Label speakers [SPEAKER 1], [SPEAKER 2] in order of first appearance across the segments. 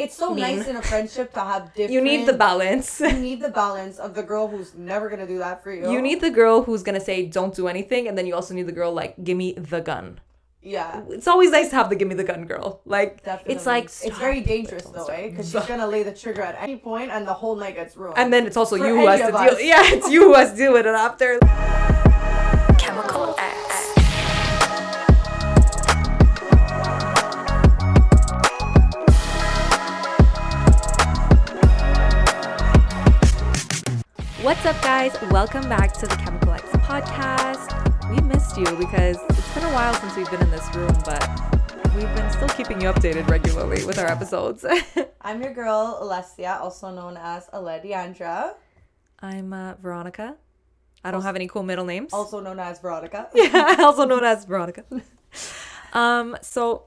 [SPEAKER 1] It's so
[SPEAKER 2] mean.
[SPEAKER 1] nice in a friendship to have different.
[SPEAKER 2] You need the balance.
[SPEAKER 1] You need the balance of the girl who's never gonna do that for you.
[SPEAKER 2] You need the girl who's gonna say don't do anything, and then you also need the girl like give me the gun.
[SPEAKER 1] Yeah.
[SPEAKER 2] It's always nice to have the give me the gun girl. Like
[SPEAKER 1] Definitely.
[SPEAKER 2] it's like
[SPEAKER 1] it's very dangerous though, eh? Because she's gonna lay the trigger at any point, and the whole night gets ruined.
[SPEAKER 2] And then it's also
[SPEAKER 1] For
[SPEAKER 2] you who has to
[SPEAKER 1] of
[SPEAKER 2] deal. Yeah, it's you who has to deal with it after. Up, guys? Welcome back to the Chemical X podcast. We missed you because it's been a while since we've been in this room, but we've been still keeping you updated regularly with our episodes.
[SPEAKER 1] I'm your girl Alessia, also known as Alediandra,
[SPEAKER 2] I'm uh, Veronica. I don't have any cool middle names.
[SPEAKER 1] also known as Veronica.
[SPEAKER 2] yeah, also known as Veronica. um, so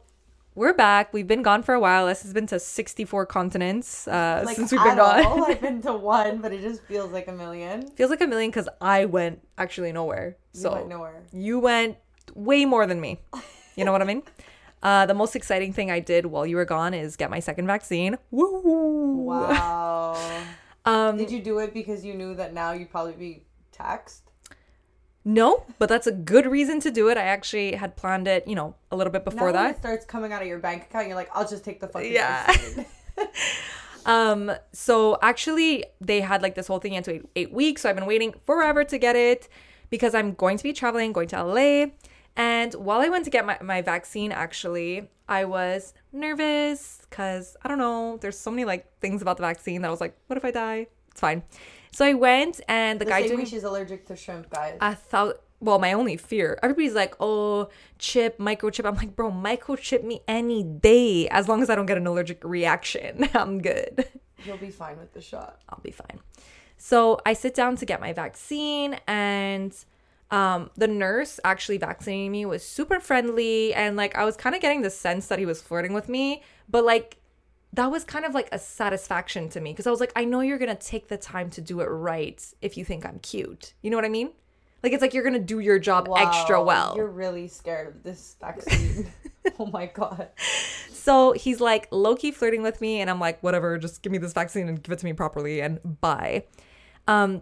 [SPEAKER 2] we're back. We've been gone for a while. This has been to 64 continents uh,
[SPEAKER 1] Like
[SPEAKER 2] since we've been
[SPEAKER 1] at all,
[SPEAKER 2] gone.
[SPEAKER 1] I've been to one, but it just feels like a million.
[SPEAKER 2] Feels like a million because I went actually nowhere.
[SPEAKER 1] You
[SPEAKER 2] So
[SPEAKER 1] went nowhere.
[SPEAKER 2] you went way more than me. You know what I mean? Uh, the most exciting thing I did while you were gone is get my second vaccine. Woo!
[SPEAKER 1] Wow.
[SPEAKER 2] Um,
[SPEAKER 1] Did you do it because you knew that now you'd probably be taxed?
[SPEAKER 2] No, but that's a good reason to do it. I actually had planned it, you know, a little bit before
[SPEAKER 1] now
[SPEAKER 2] that.
[SPEAKER 1] it starts coming out of your bank account, you're like, I'll just take the fucking
[SPEAKER 2] Yeah. Um, so actually they had like this whole thing into eight, eight weeks. So I've been waiting forever to get it because I'm going to be traveling, going to LA. And while I went to get my, my vaccine, actually, I was nervous because I don't know, there's so many like things about the vaccine that I was like, what if I die? It's fine. So I went and the,
[SPEAKER 1] the
[SPEAKER 2] guy
[SPEAKER 1] same way she's allergic to shrimp, guys.
[SPEAKER 2] I thought, well, my only fear. Everybody's like, oh, chip, microchip. I'm like, bro, microchip me any day as long as I don't get an allergic reaction. I'm good.
[SPEAKER 1] You'll be fine with the shot.
[SPEAKER 2] I'll be fine. So I sit down to get my vaccine, and um, the nurse actually vaccinating me was super friendly. And like, I was kind of getting the sense that he was flirting with me, but like, that was kind of like a satisfaction to me because I was like, I know you're gonna take the time to do it right if you think I'm cute. You know what I mean? Like, it's like you're gonna do your job extra well.
[SPEAKER 1] You're really scared of this vaccine. oh my god.
[SPEAKER 2] So he's like low key flirting with me, and I'm like, whatever, just give me this vaccine and give it to me properly, and bye. Um,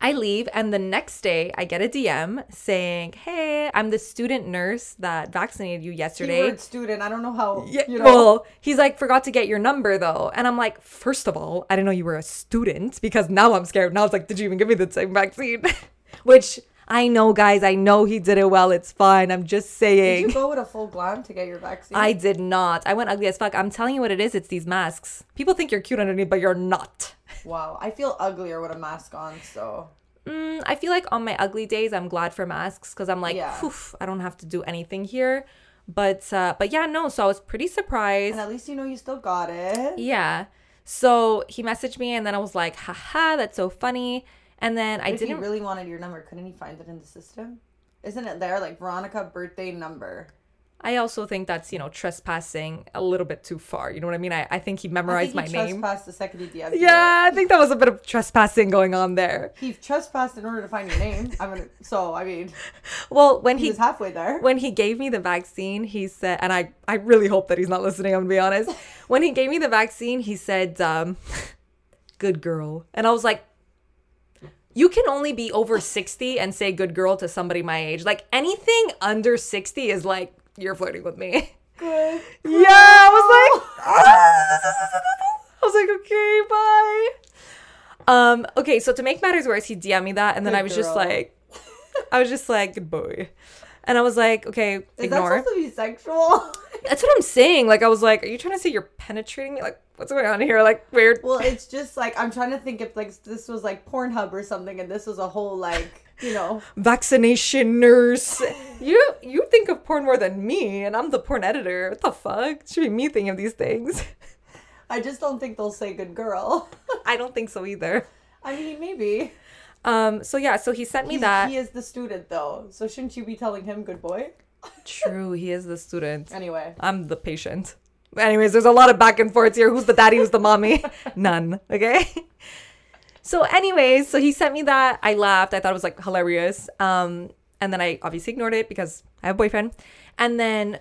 [SPEAKER 2] I leave, and the next day I get a DM saying, "Hey, I'm the student nurse that vaccinated you yesterday."
[SPEAKER 1] Keyword student. I don't know how.
[SPEAKER 2] Yeah,
[SPEAKER 1] you know.
[SPEAKER 2] well, he's like, forgot to get your number though. And I'm like, first of all, I didn't know you were a student because now I'm scared. Now it's like, did you even give me the same vaccine? Which I know, guys, I know he did it well. It's fine. I'm just saying.
[SPEAKER 1] Did you go with a full glam to get your vaccine?
[SPEAKER 2] I did not. I went ugly as fuck. I'm telling you what it is. It's these masks. People think you're cute underneath, but you're not.
[SPEAKER 1] Wow. I feel uglier with a mask on, so.
[SPEAKER 2] Mm, I feel like on my ugly days, I'm glad for masks because I'm like,
[SPEAKER 1] Yeah.
[SPEAKER 2] "Phew, I don't have to do anything here. But uh, but yeah, no. So I was pretty surprised.
[SPEAKER 1] And at least you know you still got it.
[SPEAKER 2] Yeah. So he messaged me and then I was like, haha, that's so funny. And then I
[SPEAKER 1] if
[SPEAKER 2] didn't
[SPEAKER 1] really wanted your number, couldn't he find it in the system? Isn't it there? Like Veronica birthday number.
[SPEAKER 2] I also think that's, you know, trespassing a little bit too far. You know what I mean? I, I think he memorized
[SPEAKER 1] think he
[SPEAKER 2] my name.
[SPEAKER 1] trespassed the second he DM'd.
[SPEAKER 2] Yeah, I think that was a bit of trespassing going on there.
[SPEAKER 1] He trespassed in order to find your name. I'm gonna. So I mean,
[SPEAKER 2] Well, when
[SPEAKER 1] he
[SPEAKER 2] he
[SPEAKER 1] was halfway there.
[SPEAKER 2] when he gave me the vaccine, he said, and I, I really hope that he's not listening, I'm gonna be honest. When he gave me the vaccine, he said, um, good girl. And I was like, you can only be over 60 and say good girl to somebody my age. Like anything under 60 is like, you're flirting with me.
[SPEAKER 1] Good.
[SPEAKER 2] Yeah, I was like, I was like, okay, bye. Um, okay, so to make matters worse, he DM'd me that, and then
[SPEAKER 1] Good
[SPEAKER 2] I was just like, I was just like, good boy. And I was like, okay,
[SPEAKER 1] Is
[SPEAKER 2] ignore.
[SPEAKER 1] that supposed to be sexual?
[SPEAKER 2] That's what I'm saying. Like, I was like, are you trying to say you're penetrating me? Like, what's going on here? Like, weird.
[SPEAKER 1] well, it's just like I'm trying to think if like this was like Pornhub or something, and this was a whole like you know.
[SPEAKER 2] Vaccination nurse. you you think of porn more than me, and I'm the porn editor. What the fuck? It should be me thinking of these things.
[SPEAKER 1] I just don't think they'll say good girl.
[SPEAKER 2] I don't think so either.
[SPEAKER 1] I mean, maybe.
[SPEAKER 2] Um. So yeah. So he sent me
[SPEAKER 1] He's-
[SPEAKER 2] that.
[SPEAKER 1] He is the student though, so shouldn't you be telling him good boy?
[SPEAKER 2] True. He is the student.
[SPEAKER 1] Anyway.
[SPEAKER 2] I'm the patient. Anyways, there's a lot of back and forth here. Who's the daddy? Who's the mommy? None. Okay. So, anyways, so he sent me that. I laughed. I thought it was like hilarious. Um, and then I obviously ignored it because I have a boyfriend. And then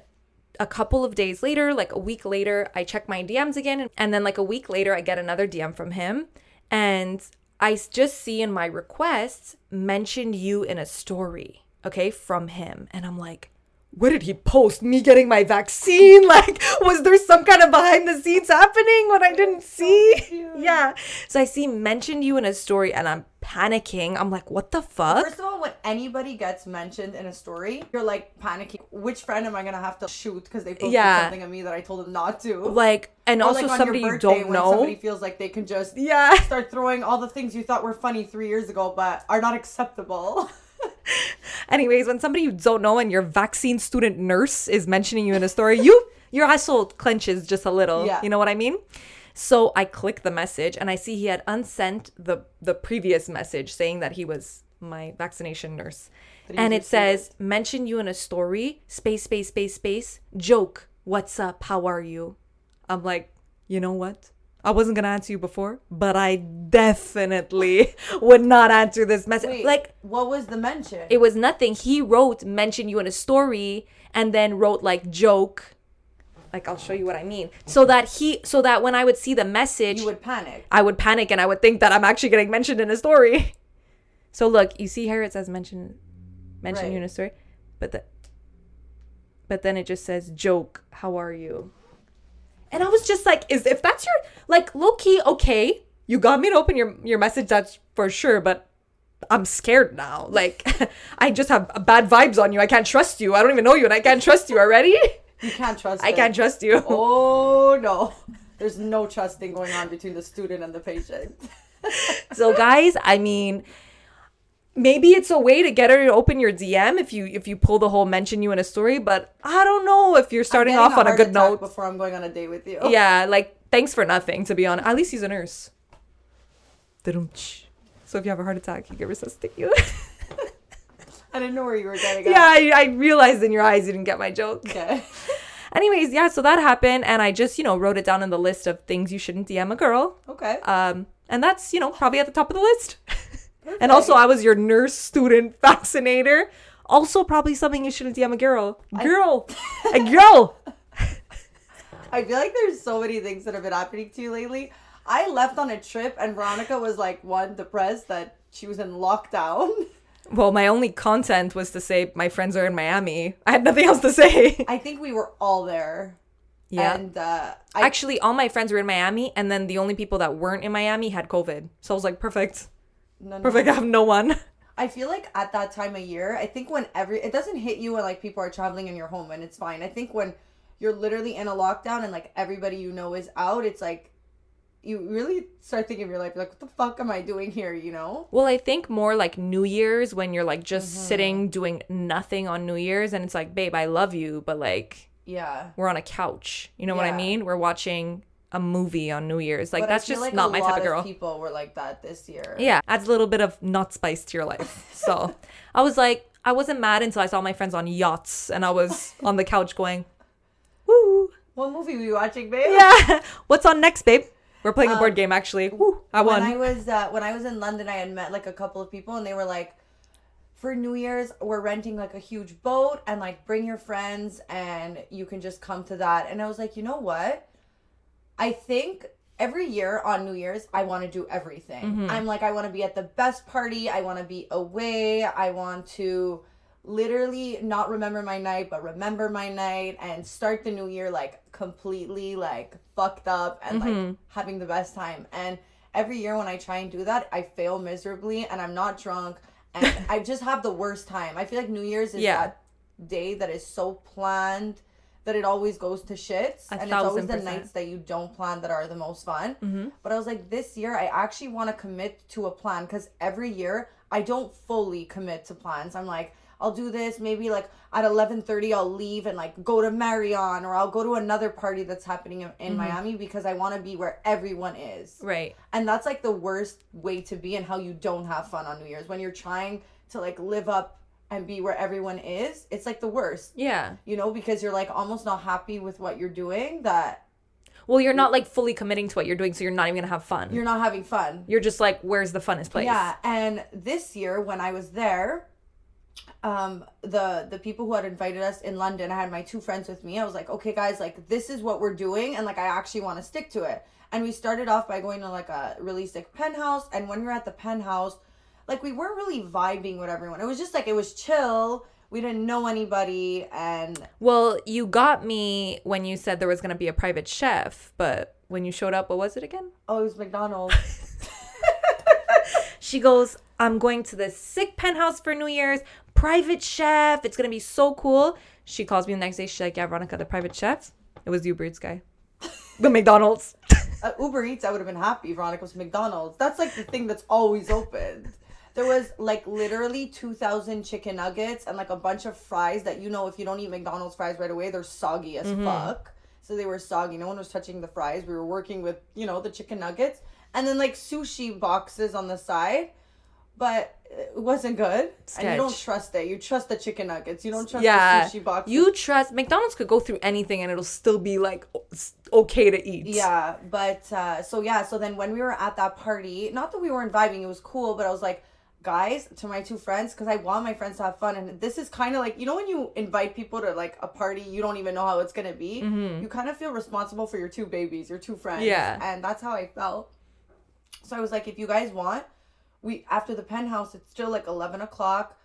[SPEAKER 2] a couple of days later, like a week later, I check my DMs again. And then, like a week later, I get another DM from him. And I just see in my requests mentioned you in a story, okay, from him. And I'm like, what did he post? Me getting my vaccine? Like, was there some kind of behind the scenes happening what I didn't see? Yeah. So I see mentioned you in a story and I'm panicking. I'm like, what the fuck?
[SPEAKER 1] First of all, when anybody gets mentioned in a story, you're like panicking. Which friend am I gonna have to shoot because they posted
[SPEAKER 2] Yeah.
[SPEAKER 1] something of me that I told them not to?
[SPEAKER 2] Like, and
[SPEAKER 1] Or,
[SPEAKER 2] also
[SPEAKER 1] like,
[SPEAKER 2] somebody you don't
[SPEAKER 1] when
[SPEAKER 2] know.
[SPEAKER 1] Somebody feels like they can just
[SPEAKER 2] Yeah.
[SPEAKER 1] start throwing all the things you thought were funny three years ago, but are not acceptable.
[SPEAKER 2] Anyways, when somebody you don't know and your vaccine student nurse is mentioning you in a story, you your asshole clenches just a little.
[SPEAKER 1] Yeah.
[SPEAKER 2] You know what I mean? So I click the message and I see he had unsent the the previous message saying that he was my vaccination nurse. And it says, mention you in a story, space, space, space, space, joke, what's up, how are you? I'm like, you know what? I wasn't gonna answer you before, but I definitely would not answer this message.
[SPEAKER 1] Wait,
[SPEAKER 2] like
[SPEAKER 1] what was the mention?
[SPEAKER 2] it was nothing. He wrote mention you in a story and then wrote like joke. Like I'll show you what I mean. So that he so that when I would see the message,
[SPEAKER 1] you would panic.
[SPEAKER 2] I would panic and I would think that I'm actually getting mentioned in a story. So look, you see here it says mention mention you in a story, but the but then it just says joke, how are you? And I was just like, is if that's your like low key, okay, you got me to open your your message, that's for sure, but I'm scared now. Like I just have bad vibes on you. I can't trust you. I don't even know you and I can't trust you already.
[SPEAKER 1] You can't trust.
[SPEAKER 2] I
[SPEAKER 1] it.
[SPEAKER 2] can't trust you.
[SPEAKER 1] Oh no, there's no trusting going on between the student and the patient.
[SPEAKER 2] So guys, I mean, maybe it's a way to get her to open your DM if you if you pull the whole mention you in a story, but I don't know if you're starting off on a good note.
[SPEAKER 1] before I'm going on a date with you.
[SPEAKER 2] Yeah, like thanks for nothing to be honest. At least he's a nurse. So if you have a heart attack, he can resuscitate you.
[SPEAKER 1] I didn't know where you were getting.
[SPEAKER 2] yeah. I, I realized in your eyes you didn't get my joke.
[SPEAKER 1] Okay.
[SPEAKER 2] Anyways, yeah, so that happened, and I just you know wrote it down in the list of things you shouldn't DM a girl.
[SPEAKER 1] Okay.
[SPEAKER 2] Um, and that's you know probably at the top of the list. And also, I was your nurse student vaccinator. Also, probably something you shouldn't DM a girl. Girl, a girl.
[SPEAKER 1] I feel like there's so many things that have been happening to you lately. I left on a trip and Veronica was like one depressed that she was in lockdown.
[SPEAKER 2] Well, my only content was to say my friends are in Miami. I had nothing else to say.
[SPEAKER 1] I think we were all there.
[SPEAKER 2] Yeah.
[SPEAKER 1] And uh, I,
[SPEAKER 2] Actually, all my friends were in Miami, and then the only people that weren't in Miami had COVID. So I was like, perfect,
[SPEAKER 1] no, no.
[SPEAKER 2] perfect. I have no one.
[SPEAKER 1] I feel like at that time of year, I think when every it doesn't hit you when like people are traveling in your home and it's fine. I think when you're literally in a lockdown and like everybody you know is out, it's like you really start thinking of your life like what the fuck am I doing here, you know?
[SPEAKER 2] Well, I think more like New Year's when you're like just
[SPEAKER 1] Mm-hmm.
[SPEAKER 2] sitting doing nothing on New Year's, and it's like, babe, I love you, but like
[SPEAKER 1] Yeah.
[SPEAKER 2] we're on a couch. You know what I mean? We're watching a movie on New Year's. Like
[SPEAKER 1] But
[SPEAKER 2] that's just
[SPEAKER 1] like
[SPEAKER 2] not my type of girl.
[SPEAKER 1] people were like that this year.
[SPEAKER 2] yeah, adds a little bit of nut spice to your life. So I was like, I wasn't mad until I saw my friends on yachts, and I was on the couch going, "Woo,
[SPEAKER 1] What movie were you watching, babe?
[SPEAKER 2] yeah." What's on next, babe? We're playing a board game actually. Woo, I won.
[SPEAKER 1] Um, When I was uh, when I was in London, I had met like a couple of people, and they were like, "For New Year's, we're renting like a huge boat, and like bring your friends, and you can just come to that." And I was like, you know what? I think every year on New Year's, I want to do everything. Mm-hmm. I'm like, I want to be at the best party. I want to be away. I want to literally not remember my night, but remember my night and start the new year like completely like fucked up and like mm-hmm. having the best time. And every year when I try and do that, I fail miserably and I'm not drunk and I just have the worst time. I feel like New Year's is
[SPEAKER 2] Yeah.
[SPEAKER 1] that day that is so planned that it always goes to shits
[SPEAKER 2] A
[SPEAKER 1] and it's always the
[SPEAKER 2] percent.
[SPEAKER 1] nights that you don't plan that are the most fun
[SPEAKER 2] Mm-hmm.
[SPEAKER 1] but i was like this year i actually want to commit to a plan because every year i don't fully commit to plans i'm like i'll do this maybe like at 11.30 i'll leave and like go to marion or i'll go to another party that's happening in,
[SPEAKER 2] Mm-hmm.
[SPEAKER 1] in miami because i want to be where everyone is
[SPEAKER 2] right.
[SPEAKER 1] and that's like the worst way to be and how you don't have fun on new year's when you're trying to like live up and be where everyone is it's like the worst
[SPEAKER 2] Yeah.
[SPEAKER 1] you know because you're like almost not happy with what you're doing that
[SPEAKER 2] Well, you're not like fully committing to what you're doing, so you're not even gonna have fun.
[SPEAKER 1] you're not having fun
[SPEAKER 2] You're just like, where's the funnest place?
[SPEAKER 1] yeah and this year when i was there um the the people who had invited us in London, I had my two friends with me. I was like, okay guys, like this is what we're doing and like I actually want to stick to it. And we started off by going to like a really sick penthouse and when we were at the penthouse, like we weren't really vibing with everyone. It was just like it was chill. We didn't know anybody and
[SPEAKER 2] Well, you got me when you said there was going to be a private chef, but when you showed up, what was it again?
[SPEAKER 1] oh, it was McDonald's.
[SPEAKER 2] She goes, I'm going to this sick penthouse for New Year's, private chef. It's going to be so cool. She calls me the next day. She's like, Yeah, Veronica, the private chef. It was the Uber Eats guy. The McDonald's.
[SPEAKER 1] uh, Uber Eats, I would have been happy. Veronica was McDonald's. That's like the thing that's always open. There was like literally 2,000 chicken nuggets and like a bunch of fries that you know if you don't eat McDonald's fries right away, they're soggy as fuck. So they were soggy. No one was touching the fries. We were working with, you know, the chicken nuggets. And then like sushi boxes on the side. But it wasn't good. And you don't trust it. You trust the chicken nuggets. You don't trust
[SPEAKER 2] yeah.
[SPEAKER 1] the sushi boxes.
[SPEAKER 2] You trust McDonald's could go through anything and it'll still be like okay to eat.
[SPEAKER 1] Yeah, but uh, so yeah, so then when we were at that party, not that we weren't vibing, it was cool, but I was like, guys, to my two friends, because I want my friends to have fun, and this is kind of like you know when you invite people to like a party, you don't even know how it's gonna be. Mm-hmm. You kind of feel responsible for your two babies, your two friends.
[SPEAKER 2] Yeah.
[SPEAKER 1] and that's how I felt. So I was like, if you guys want, we after the penthouse, it's still like eleven o'clock.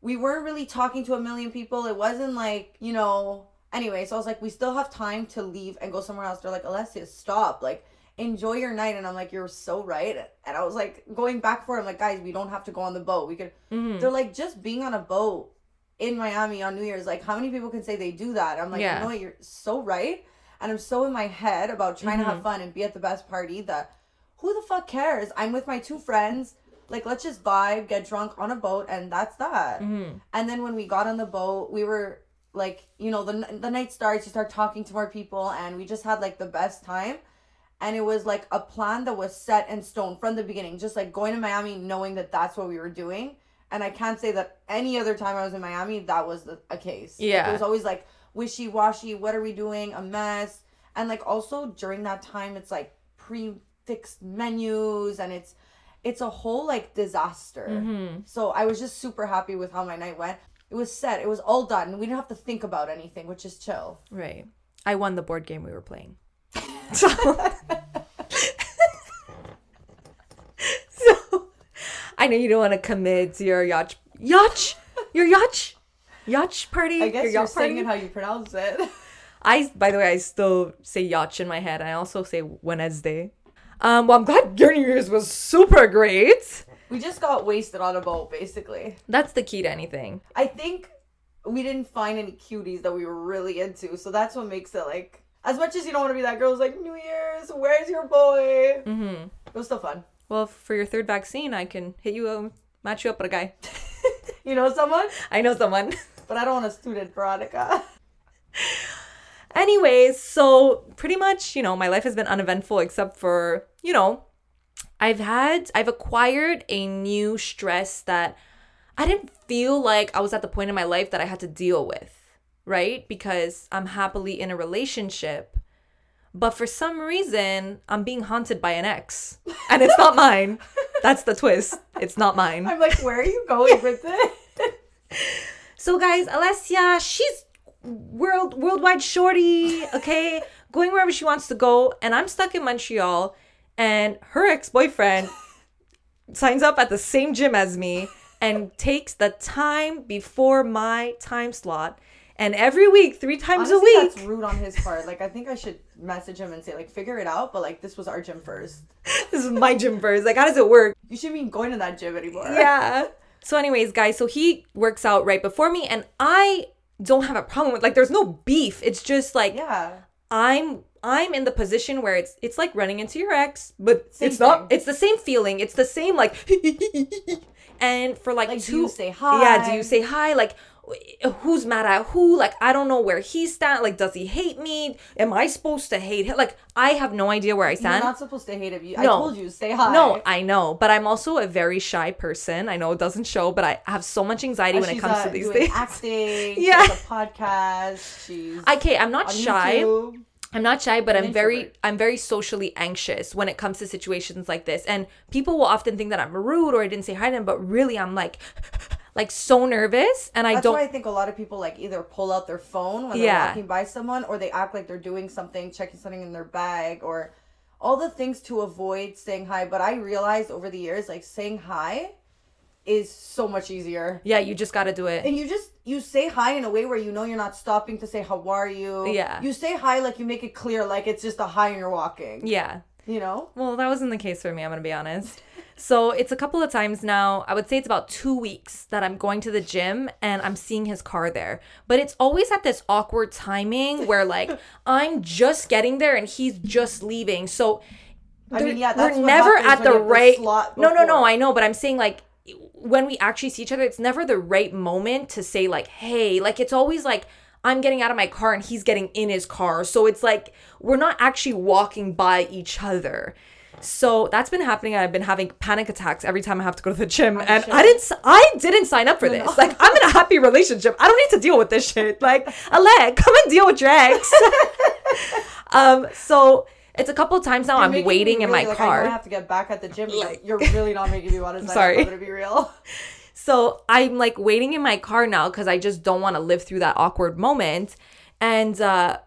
[SPEAKER 1] We weren't really talking to a million people. It wasn't like you know. Anyway, so I was like, we still have time to leave and go somewhere else. They're like, Alessia, stop. Like, enjoy your night. And I'm like, you're so right. And I was like, going back for it. I'm like, guys, we don't have to go on the boat. We could. Mm-hmm. They're like, just being on a boat in Miami on New Year's. Like, how many people can say they do that? I'm like,
[SPEAKER 2] Yeah.
[SPEAKER 1] you know what? You're so right. And I'm so in my head about trying to have mm-hmm. fun and be at the best party that who the fuck cares? I'm with my two friends. Like, let's just vibe, get drunk on a boat, and that's that. Mm-hmm. And then when we got on the boat, we were like, you know, the, the night starts, you start talking to more people, and we just had like the best time. And it was like a plan that was set in stone from the beginning, just like going to Miami, knowing that that's what we were doing. And I can't say that any other time I was in Miami, that was the, a case. Like,
[SPEAKER 2] Yeah.
[SPEAKER 1] it was always like wishy washy, what are we doing? A mess. And like also during that time, it's like pre-fixed menus and it's it's a whole like disaster. Mm-hmm. So I was just super happy with how my night went. It was set. It was all done. We didn't have to think about anything, which is chill.
[SPEAKER 2] Right. I won the board game we were playing. So, so I know you don't want to commit to your yacht, yacht, your yacht, yacht party.
[SPEAKER 1] I guess
[SPEAKER 2] your
[SPEAKER 1] you're
[SPEAKER 2] yacht
[SPEAKER 1] saying
[SPEAKER 2] party.
[SPEAKER 1] it how you pronounce it.
[SPEAKER 2] I, by the way, I still say yacht in my head. I also say Wednesday. Um, well, I'm glad your New Year's was super great.
[SPEAKER 1] we just got wasted on a boat, basically.
[SPEAKER 2] That's the key to anything.
[SPEAKER 1] I think we didn't find any cuties that we were really into, so that's what makes it like. As much as you don't want to be that girl who's like, New Year's, where's your boy?
[SPEAKER 2] Mm-hmm.
[SPEAKER 1] It was still fun.
[SPEAKER 2] Well, for your third vaccine, I can hit you, um, match you up with a guy.
[SPEAKER 1] You know someone?
[SPEAKER 2] I know someone.
[SPEAKER 1] But I don't want a student, Veronica.
[SPEAKER 2] Anyways, so pretty much, you know, my life has been uneventful except for, you know, I've had, I've acquired a new stress that I didn't feel like I was at the point in my life that I had to deal with, right? Because I'm happily in a relationship. But for some reason, I'm being haunted by an ex. And it's not mine. That's the twist. It's not mine.
[SPEAKER 1] I'm like, where are you going with this?
[SPEAKER 2] So guys, Alessia, she's world worldwide shorty, okay, going wherever she wants to go, and I'm stuck in Montreal, and her ex-boyfriend signs up at the same gym as me and takes the time before my time slot. And every week, three times
[SPEAKER 1] Honestly,
[SPEAKER 2] a week,
[SPEAKER 1] that's rude on his part. Like, I think I should message him and say, like, figure it out. But like, this was our gym first.
[SPEAKER 2] this is my gym first. Like, how does it work?
[SPEAKER 1] You shouldn't be going to that gym anymore.
[SPEAKER 2] yeah. So, anyways, guys, so he works out right before me, and I don't have a problem with like there's no beef. It's just like
[SPEAKER 1] Yeah.
[SPEAKER 2] I'm I'm in the position where it's it's like running into your ex, but
[SPEAKER 1] Same
[SPEAKER 2] it's not. It's the same feeling. It's the same like, and for like,
[SPEAKER 1] Like, do
[SPEAKER 2] two,
[SPEAKER 1] you say hi?
[SPEAKER 2] Yeah, do you say hi? Like, who's mad at who? Like, I don't know where he stand. Like, does he hate me? Am I supposed to hate him? Like, I have no idea where I stand You're
[SPEAKER 1] not supposed to hate him. You, I told you, say hi.
[SPEAKER 2] no, I know, but I'm also a very shy person. I know it doesn't show, but I have so much anxiety
[SPEAKER 1] And
[SPEAKER 2] when it comes
[SPEAKER 1] uh,
[SPEAKER 2] to these things.
[SPEAKER 1] acting.
[SPEAKER 2] Yeah.
[SPEAKER 1] She has a podcast. She's
[SPEAKER 2] Okay, I'm not shy.
[SPEAKER 1] YouTube.
[SPEAKER 2] I'm not shy, but
[SPEAKER 1] An
[SPEAKER 2] I'm very. I'm very socially anxious when it comes to situations like this. And people will often think that I'm rude or I didn't say hi to them, but really I'm like like so nervous and I
[SPEAKER 1] That's
[SPEAKER 2] don't
[SPEAKER 1] why I think a lot of people like either pull out their phone when they're
[SPEAKER 2] Yeah.
[SPEAKER 1] walking by someone or they act like they're doing something, checking something in their bag or all the things to avoid saying hi. But I realized over the years, like saying hi is so much easier.
[SPEAKER 2] Yeah, you just got to do it.
[SPEAKER 1] And you just you say hi in a way where you know you're not stopping to say how are you.
[SPEAKER 2] Yeah.
[SPEAKER 1] You say hi like you make it clear like it's just a hi and you're walking.
[SPEAKER 2] Yeah.
[SPEAKER 1] You know?
[SPEAKER 2] Well, that wasn't the case for me, I'm going to be honest. So, it's a couple of times now. I would say it's about 2 weeks that I'm going to the gym and I'm seeing his car there. But it's always at this awkward timing where like I'm just getting there and he's just leaving. So,
[SPEAKER 1] I mean, yeah, that's
[SPEAKER 2] we're never at the
[SPEAKER 1] have the
[SPEAKER 2] right
[SPEAKER 1] slot
[SPEAKER 2] no no no i know but i'm saying like when we actually see each other it's never the right moment to say like hey like it's always like i'm getting out of my car and he's getting in his car so it's like we're not actually walking by each other so that's been happening and i've been having panic attacks every time i have to go to the gym and
[SPEAKER 1] sure.
[SPEAKER 2] i didn't i didn't sign up for this like i'm in a happy relationship i don't need to deal with this shit like alec come and deal with your ex um so it's a couple times now
[SPEAKER 1] You're
[SPEAKER 2] i'm waiting in my
[SPEAKER 1] like,
[SPEAKER 2] car
[SPEAKER 1] I have to get back at the gym.
[SPEAKER 2] Like
[SPEAKER 1] you're really not making me want to. Sign
[SPEAKER 2] sorry,
[SPEAKER 1] up, I'm gonna be real.
[SPEAKER 2] So I'm like waiting in my car now because I just don't want to live through that awkward moment. And uh,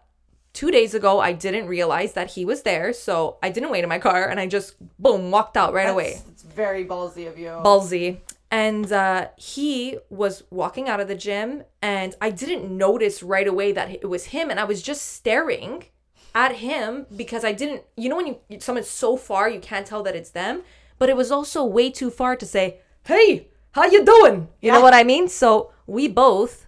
[SPEAKER 2] two days ago, I didn't realize that he was there. So I didn't wait in my car and I just, boom, walked out right away.
[SPEAKER 1] It's very ballsy of you.
[SPEAKER 2] Ballsy. And uh, he was walking out of the gym and I didn't notice right away that it was him. And I was just staring at him because I didn't, you know, when you someone's so far, you can't tell that it's them. But it was also way too far to say, hey, how you doing? You know what I mean? So we both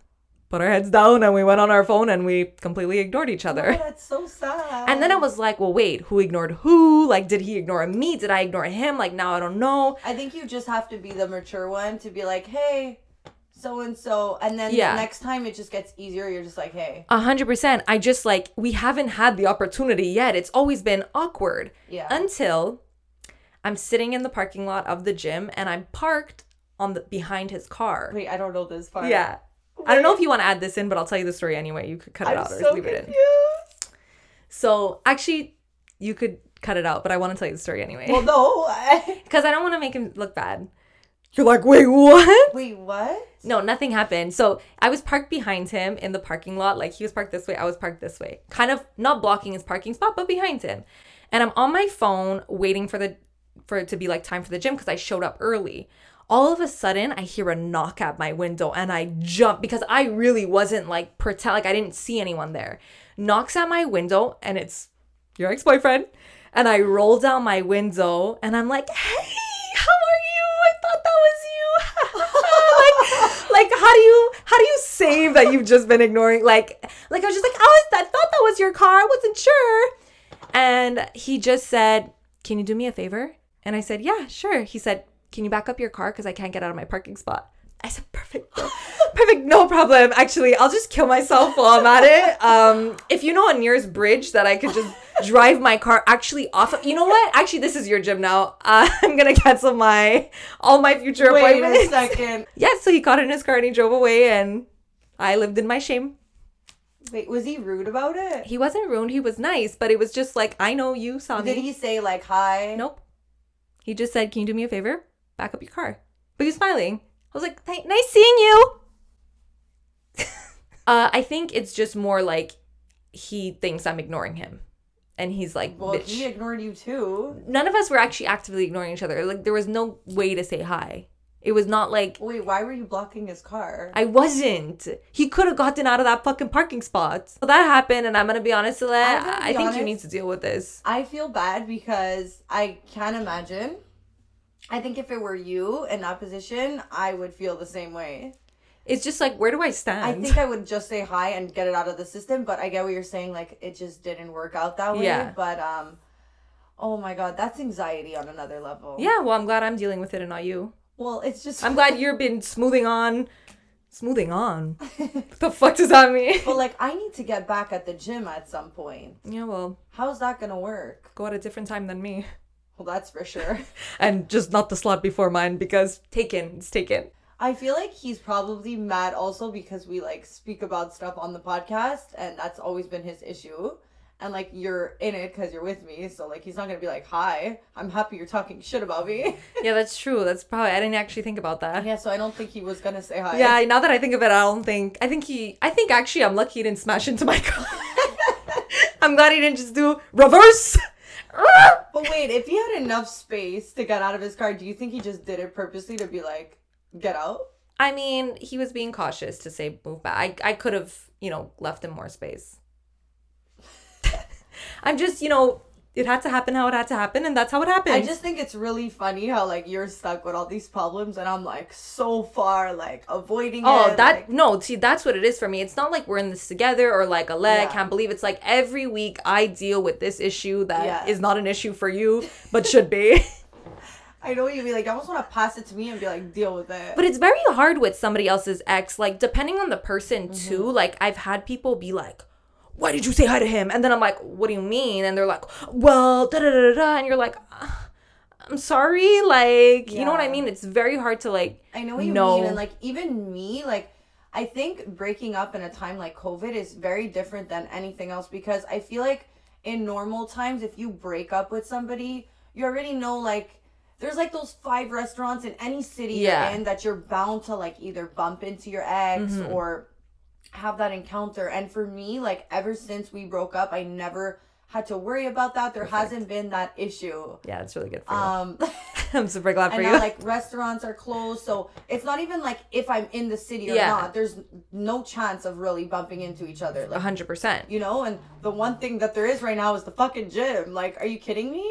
[SPEAKER 2] put our heads down and we went on our phone and we completely ignored each other.
[SPEAKER 1] Oh, that's so sad.
[SPEAKER 2] And then I was like, well, wait, who ignored who? Like, did he ignore me? Did I ignore him? Like, now I don't know.
[SPEAKER 1] I think you just have to be the mature one to be like, hey, so and so, and then
[SPEAKER 2] Yeah.
[SPEAKER 1] the next time it just gets easier. You're just like, hey,
[SPEAKER 2] A hundred percent. I just like we haven't had the opportunity yet. It's always been awkward.
[SPEAKER 1] Yeah.
[SPEAKER 2] Until I'm sitting in the parking lot of the gym and I'm parked on the behind his car.
[SPEAKER 1] wait, I don't know this part.
[SPEAKER 2] Yeah. I don't know if you want to add this in, but I'll tell you the story anyway. You could cut it
[SPEAKER 1] I'm
[SPEAKER 2] out or
[SPEAKER 1] so
[SPEAKER 2] leave
[SPEAKER 1] confused.
[SPEAKER 2] it in. So actually, you could cut it out, but I want to tell you the story anyway
[SPEAKER 1] Well, no. I-
[SPEAKER 2] because I don't want to make him look bad. You're like, wait, what?
[SPEAKER 1] wait, what?
[SPEAKER 2] No, nothing happened. So I was parked behind him in the parking lot. Like he was parked this way, I was parked this way. Kind of not blocking his parking spot, but behind him. And I'm on my phone waiting for the for it to be like time for the gym because I showed up early. All of a sudden, I hear a knock at my window and I jump because I really wasn't like pretend like I didn't see anyone there. Knocks at my window and it's your ex-boyfriend. And I roll down my window and I'm like, hey, how are you? I thought that was you. like, like how do you how do you save that you've just been ignoring? Like, like I was just like, oh, I thought that was your car. I wasn't sure. And he just said, Can you do me a favor? And I said, Yeah, sure. He said, Can you back up your car? Because I can't get out of my parking spot. I said, Perfect. no- Perfect. No problem. Actually, I'll just kill myself while I'm at it. Um, if you know a nearest bridge that I could just drive my car actually off of, you know what? Actually, this is your gym now. Uh, I'm going to cancel my all my future
[SPEAKER 1] Wait a
[SPEAKER 2] appointments.
[SPEAKER 1] second.
[SPEAKER 2] Yeah, so he caught in his car and he drove away, and I lived in my shame.
[SPEAKER 1] Wait, was he rude about it?
[SPEAKER 2] He wasn't rude. He was nice, but it was just like, I know you saw me.
[SPEAKER 1] Did he say like hi?
[SPEAKER 2] Nope. He just said, "Can you do me a favor? Back up your car." But he was smiling. I was like, "Nice seeing you." uh, I think it's just more like he thinks I'm ignoring him, and he's like,
[SPEAKER 1] Well,
[SPEAKER 2] "Bitch."
[SPEAKER 1] he ignored you too.
[SPEAKER 2] None of us were actually actively ignoring each other. Like there was no way to say hi. It was not like
[SPEAKER 1] Wait, why were you blocking his car?
[SPEAKER 2] I wasn't. He could have gotten out of that fucking parking spot. So that happened, and I'm gonna be honest, Alette. I
[SPEAKER 1] be
[SPEAKER 2] think you need to deal with this.
[SPEAKER 1] I feel bad because I can't imagine. I think if it were you in that position, I would feel the same way.
[SPEAKER 2] It's just like, where do I stand?
[SPEAKER 1] I think I would just say hi and get it out of the system, but I get what you're saying. Like it just didn't work out that way.
[SPEAKER 2] Yeah.
[SPEAKER 1] But um, oh my god, that's anxiety on another level.
[SPEAKER 2] yeah, well, I'm glad I'm dealing with it and not you.
[SPEAKER 1] Well, it's just.
[SPEAKER 2] I'm glad you've been smoothing on. Smoothing on? what the fuck does that mean?
[SPEAKER 1] But like, I need to get back at the gym at some point.
[SPEAKER 2] Yeah, well,
[SPEAKER 1] How's that gonna work?
[SPEAKER 2] go at a different time than me.
[SPEAKER 1] Well, that's for sure.
[SPEAKER 2] And just not the slot before mine because taken. It's taken.
[SPEAKER 1] I feel like he's probably mad also because we like speak about stuff on the podcast, and that's always been his issue. and like you're in it because you're with me. So like he's not gonna be like, "Hi, I'm happy you're talking shit about me."
[SPEAKER 2] Yeah, that's true. That's probably I didn't actually think about that.
[SPEAKER 1] yeah, so I don't think he was gonna say hi.
[SPEAKER 2] Yeah, now that I think of it, I don't think. I think he. I think actually, I'm lucky he didn't smash into my car. I'm glad he didn't just do reverse.
[SPEAKER 1] But wait, if he had enough space to get out of his car, do you think he just did it purposely to be like, "Get out"?
[SPEAKER 2] I mean, he was being cautious to say move back. I, I could have, you know, left him more space. I'm just, you know, it had to happen how it had to happen, and that's how it happened.
[SPEAKER 1] I just think it's really funny how like you're stuck with all these problems, and I'm like so far like avoiding it.
[SPEAKER 2] Oh,
[SPEAKER 1] it.
[SPEAKER 2] that
[SPEAKER 1] like-
[SPEAKER 2] no, see, that's what it is for me. It's not like we're in this together or like a leg.
[SPEAKER 1] Yeah.
[SPEAKER 2] I can't believe it's like every week I deal with this issue that is
[SPEAKER 1] Yeah.
[SPEAKER 2] not an issue for you, but should be.
[SPEAKER 1] I know what you mean. Like, I almost want to pass it to me and be like, deal with it.
[SPEAKER 2] But it's very hard with somebody else's ex. Like, depending on the person,
[SPEAKER 1] Mm-hmm.
[SPEAKER 2] too. Like, I've had people be like, why did you say hi to him? And then I'm like, what do you mean? And they're like, well, da da da da. And you're like, "Ah, I'm sorry. Like, you know what I mean? It's very hard to, like,
[SPEAKER 1] I know what you
[SPEAKER 2] know.
[SPEAKER 1] mean. And like, even me, like, I think breaking up in a time like COVID is very different than anything else because I feel like in normal times, if you break up with somebody, you already know, like, there's like those five restaurants in any city
[SPEAKER 2] Yeah.
[SPEAKER 1] you're in that you're bound to like either bump into your ex
[SPEAKER 2] Mm-hmm.
[SPEAKER 1] or have that encounter. And for me, like ever since we broke up, I never had to worry about that. There hasn't been that issue.
[SPEAKER 2] yeah, it's really good for you.
[SPEAKER 1] Um
[SPEAKER 2] I'm super glad for
[SPEAKER 1] and
[SPEAKER 2] you.
[SPEAKER 1] now like restaurants are closed, so it's not even like if I'm in the city or
[SPEAKER 2] Yeah.
[SPEAKER 1] not. There's no chance of really bumping into each other. Like
[SPEAKER 2] 100%.
[SPEAKER 1] you know, and the one thing that there is right now is the fucking gym. Like, are you kidding me?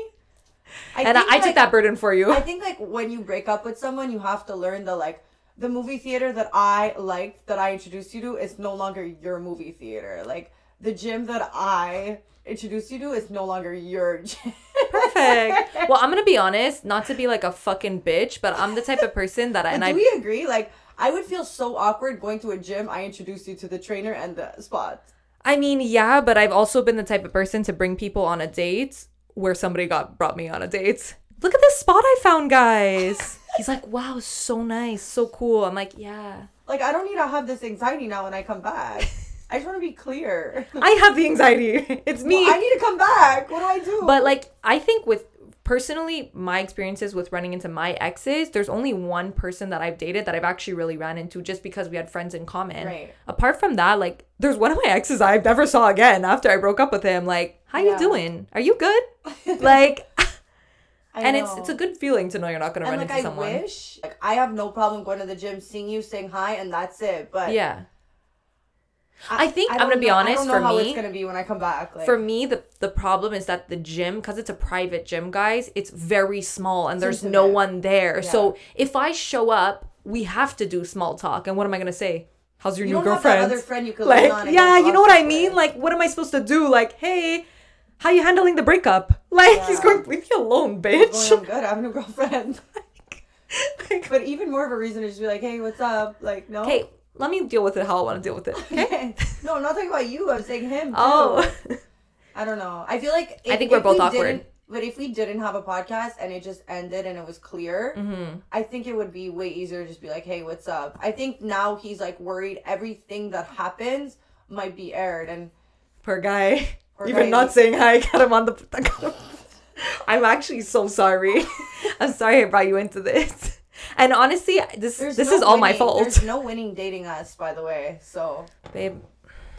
[SPEAKER 1] I
[SPEAKER 2] And I, I took
[SPEAKER 1] like-
[SPEAKER 2] that burden for you.
[SPEAKER 1] I think like when you break up with someone, you have to learn the like the movie theater that I liked that I introduced you to is no longer your movie theater. Like the gym that I introduced you to is no longer your gym.
[SPEAKER 2] Perfect. Well, I'm going to be honest, not to be like a fucking bitch, but I'm the type of person that I, and
[SPEAKER 1] do
[SPEAKER 2] I
[SPEAKER 1] we agree? Like I would feel so awkward going to a gym. I introduced you to the trainer and the spot.
[SPEAKER 2] I mean, yeah, but I've also been the type of person to bring people on a date where somebody got brought me on a date. Look at this spot I found, guys. He's like, wow, so nice, so cool. I'm like, yeah.
[SPEAKER 1] Like I don't need to have this anxiety now when I come back. I just want to be clear.
[SPEAKER 2] I have the anxiety. It's me.
[SPEAKER 1] Well, I need to come back. What do I do?
[SPEAKER 2] but like, I think with personally my experiences with running into my exes, there's only one person that I've dated that I've actually really ran into just because we had friends in common.
[SPEAKER 1] Right.
[SPEAKER 2] Apart from that, like, there's one of my exes I never saw again after I broke up with him. Like, how you doing? Are you good? like.
[SPEAKER 1] I
[SPEAKER 2] and it's
[SPEAKER 1] know.
[SPEAKER 2] it's a good feeling to know you're not gonna
[SPEAKER 1] and
[SPEAKER 2] run
[SPEAKER 1] like
[SPEAKER 2] into
[SPEAKER 1] I
[SPEAKER 2] someone.
[SPEAKER 1] wish like I have no problem going to the gym, seeing you, saying hi, and that's it. But
[SPEAKER 2] Yeah. I think I'm gonna be
[SPEAKER 1] know- I
[SPEAKER 2] honest,
[SPEAKER 1] don't know
[SPEAKER 2] for
[SPEAKER 1] how
[SPEAKER 2] me-
[SPEAKER 1] it's gonna be when I come back. Like,
[SPEAKER 2] For me, the the problem is that the gym, because it's a private gym, guys, it's very small and there's no
[SPEAKER 1] intimate.
[SPEAKER 2] one there. So if I show up, we have to do small talk. And what am I gonna say? How's your
[SPEAKER 1] you
[SPEAKER 2] new
[SPEAKER 1] don't have that
[SPEAKER 2] girlfriend?
[SPEAKER 1] other friend you could lean on
[SPEAKER 2] like, yeah, you know what I mean?
[SPEAKER 1] with.
[SPEAKER 2] Like, what am I supposed to do? Like, hey, how you handling the breakup? Like, he's going, leave me alone,
[SPEAKER 1] going,
[SPEAKER 2] bitch.
[SPEAKER 1] I'm good. I have new girlfriend. but even more of a reason to just be like, hey, what's up? Like, no.
[SPEAKER 2] okay, let me deal with it how I want to deal with it. Okay.
[SPEAKER 1] no, I'm not talking about you. I'm saying him. Too.
[SPEAKER 2] oh.
[SPEAKER 1] I don't know. I feel like
[SPEAKER 2] I think we're both
[SPEAKER 1] we
[SPEAKER 2] awkward.
[SPEAKER 1] But if we didn't have a podcast and it just ended and it was clear,
[SPEAKER 2] Mm-hmm.
[SPEAKER 1] I think it would be way easier to just be like, "Hey, what's up?" I think now he's like worried everything that happens might be aired, and
[SPEAKER 2] Poor guy. Even not saying hi, I got him on the. I got him- I'm actually so sorry. I'm sorry I brought you into this. And honestly, this
[SPEAKER 1] there's
[SPEAKER 2] this
[SPEAKER 1] no
[SPEAKER 2] is all my fault,
[SPEAKER 1] There's no winning dating us, by the way. So
[SPEAKER 2] babe.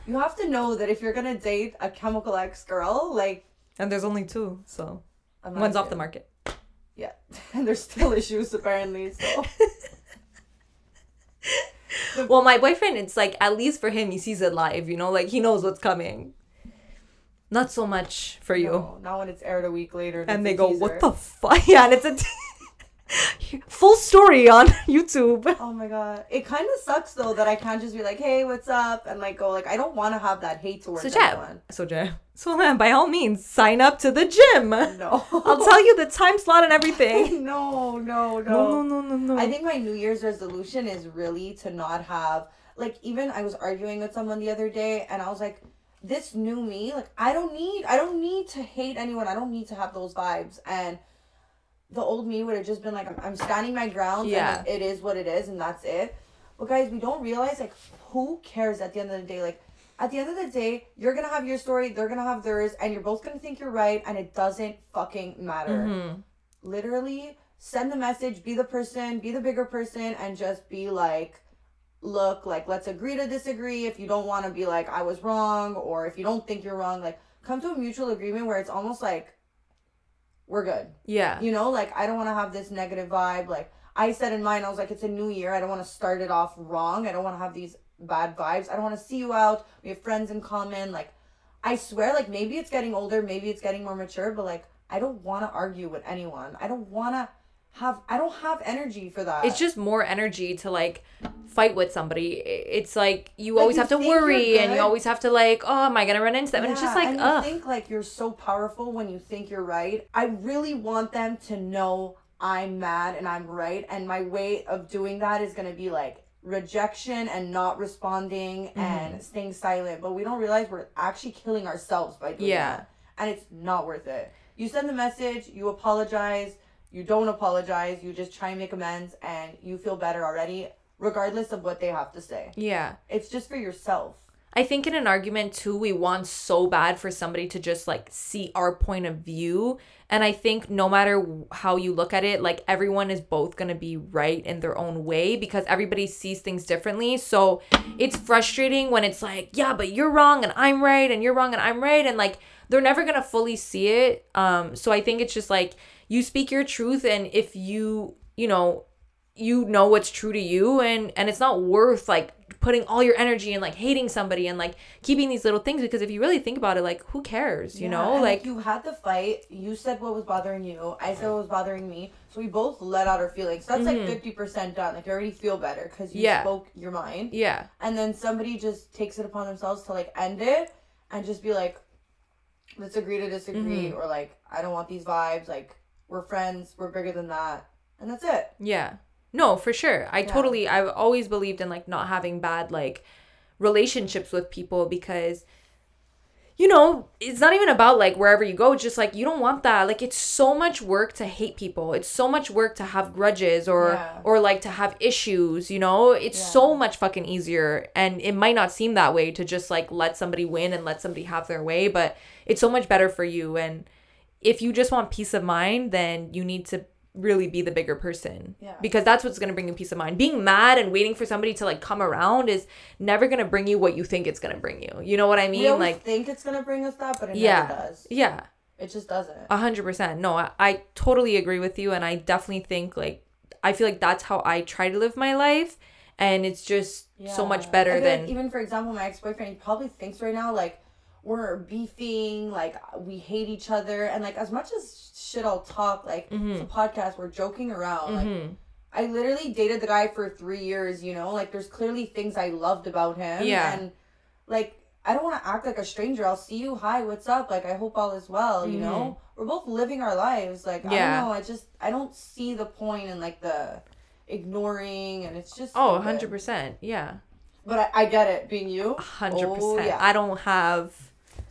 [SPEAKER 1] you have to know that if you're gonna date a Chemical X girl, like
[SPEAKER 2] And there's only two, so one's off the market.
[SPEAKER 1] Yeah, and there's still issues apparently. So
[SPEAKER 2] Well, my boyfriend, it's like at least for him, he sees it live. You know, like he knows what's coming. Not so much for you.
[SPEAKER 1] no, not when it's aired a week later.
[SPEAKER 2] and they go,
[SPEAKER 1] teaser.
[SPEAKER 2] "What the fuck?" Yeah, and it's a t- full story on YouTube.
[SPEAKER 1] Oh my god. It kind of sucks though that I can't just be like, "Hey, what's up?" and like go like I don't want to have that hate towards
[SPEAKER 2] So Jeb,
[SPEAKER 1] anyone.
[SPEAKER 2] so Jeb, so then by all means, sign up to the gym.
[SPEAKER 1] No.
[SPEAKER 2] I'll tell you the time slot and everything.
[SPEAKER 1] no, no, no.
[SPEAKER 2] No, no, no, no, no.
[SPEAKER 1] I think my New Year's resolution is really to not have like even I was arguing with someone the other day and I was like this new me like I don't need I don't need to hate anyone. I don't need to have those vibes and the old me would have just been like I'm, I'm standing my ground
[SPEAKER 2] Yeah.
[SPEAKER 1] and it is what it is and that's it. But guys, we don't realize like who cares at the end of the day like at the end of the day, you're gonna have your story, they're gonna have theirs, and you're both gonna think you're right, and it doesn't fucking matter.
[SPEAKER 2] Mm-hmm.
[SPEAKER 1] Literally, send the message, be the person, be the bigger person, and just be like, look, like, let's agree to disagree. If you don't wanna be like, I was wrong, or if you don't think you're wrong, like, come to a mutual agreement where it's almost like, we're good.
[SPEAKER 2] Yeah.
[SPEAKER 1] You know, like I don't want to have this negative vibe. Like I said in mine, I was like, it's a new year. I don't want to start it off wrong. I don't want to have these bad vibes. I don't want to see you out. We have friends in common. Like, I swear, like maybe it's getting older, maybe it's getting more mature, but like I don't want to argue with anyone. I don't want to have. I don't have energy for that.
[SPEAKER 2] it's just more energy to like fight with somebody. It's like you
[SPEAKER 1] Like,
[SPEAKER 2] always
[SPEAKER 1] you
[SPEAKER 2] have to worry and you always have to like, oh, am I gonna run into them? and it's just like,
[SPEAKER 1] and you think like you're so powerful when you think you're right. I really want them to know I'm mad and I'm right, and my way of doing that is gonna be like rejection and not responding
[SPEAKER 2] Mm-hmm.
[SPEAKER 1] and staying silent. But we don't realize we're actually killing ourselves by doing
[SPEAKER 2] Yeah.
[SPEAKER 1] that, and it's not worth it. You send the message, you apologize, you don't apologize, you just try and make amends, and you feel better already, regardless of what they have to say.
[SPEAKER 2] yeah.
[SPEAKER 1] It's just for yourself.
[SPEAKER 2] I think in an argument too, we want so bad for somebody to just like see our point of view. And I think no matter how you look at it, like everyone is both going to be right in their own way because everybody sees things differently. So it's frustrating when it's like, yeah, but you're wrong and I'm right and you're wrong and I'm right. And like they're never going to fully see it. Um, so I think it's just like you speak your truth. And if you, you know, you know what's true to you and and it's not worth like putting all your energy and like hating somebody and like keeping these little things because if you really think about it like who cares you
[SPEAKER 1] Yeah,
[SPEAKER 2] know like
[SPEAKER 1] you had the fight. You said what was bothering you. I said what was bothering me. So we both let out our feelings. That's like fifty percent done. Like you already feel better because you
[SPEAKER 2] Mm-hmm. Yeah.
[SPEAKER 1] spoke your mind.
[SPEAKER 2] yeah
[SPEAKER 1] And then somebody just takes it upon themselves to like end it and just be like, let's agree to disagree,
[SPEAKER 2] Mm-hmm.
[SPEAKER 1] or like I don't want these vibes. Like we're friends. We're bigger than that. And that's it.
[SPEAKER 2] yeah no for sure i totally i've always believed in like not having bad like relationships with people because you know, it's not even about like wherever you go. It's just like you don't want that. Like it's so much work to hate people. It's so much work to have grudges or
[SPEAKER 1] Yeah.
[SPEAKER 2] or like to have issues. You know, it's
[SPEAKER 1] Yeah.
[SPEAKER 2] so much fucking easier. And it might not seem that way to just like let somebody win and let somebody have their way, but it's so much better for you. And if you just want peace of mind, then you need to really be the bigger person.
[SPEAKER 1] Yeah.
[SPEAKER 2] because that's what's going to bring you peace of mind. Being mad and waiting for somebody to like come around is never going to bring you what you think it's going to bring you. You know what i mean?
[SPEAKER 1] we
[SPEAKER 2] like
[SPEAKER 1] think it's gonna bring us that, but it
[SPEAKER 2] yeah.
[SPEAKER 1] never does.
[SPEAKER 2] yeah.
[SPEAKER 1] It just doesn't.
[SPEAKER 2] a hundred percent. No I, I totally agree with you and i definitely think like i feel like that's how i try to live my life and it's just so much better
[SPEAKER 1] feel like
[SPEAKER 2] than
[SPEAKER 1] even for example, my ex boyfriend, he probably thinks right now like we're beefing, like we hate each other, and like as much as shit I'll talk, like
[SPEAKER 2] Mm-hmm.
[SPEAKER 1] it's a podcast, we're joking around. Like I literally dated the guy for three years, you know, like there's clearly things I loved about him,
[SPEAKER 2] Yeah.
[SPEAKER 1] and like I don't want to act like a stranger. I'll see you. Hi, what's up? Like I hope all is well. You know, we're both living our lives. Like I
[SPEAKER 2] Mm-hmm.
[SPEAKER 1] Don't know. I just I don't see the point in like the ignoring, and it's just
[SPEAKER 2] oh
[SPEAKER 1] stupid.
[SPEAKER 2] 100% yeah
[SPEAKER 1] But I, I get it, being you.
[SPEAKER 2] 100%
[SPEAKER 1] Oh, yeah.
[SPEAKER 2] i don't have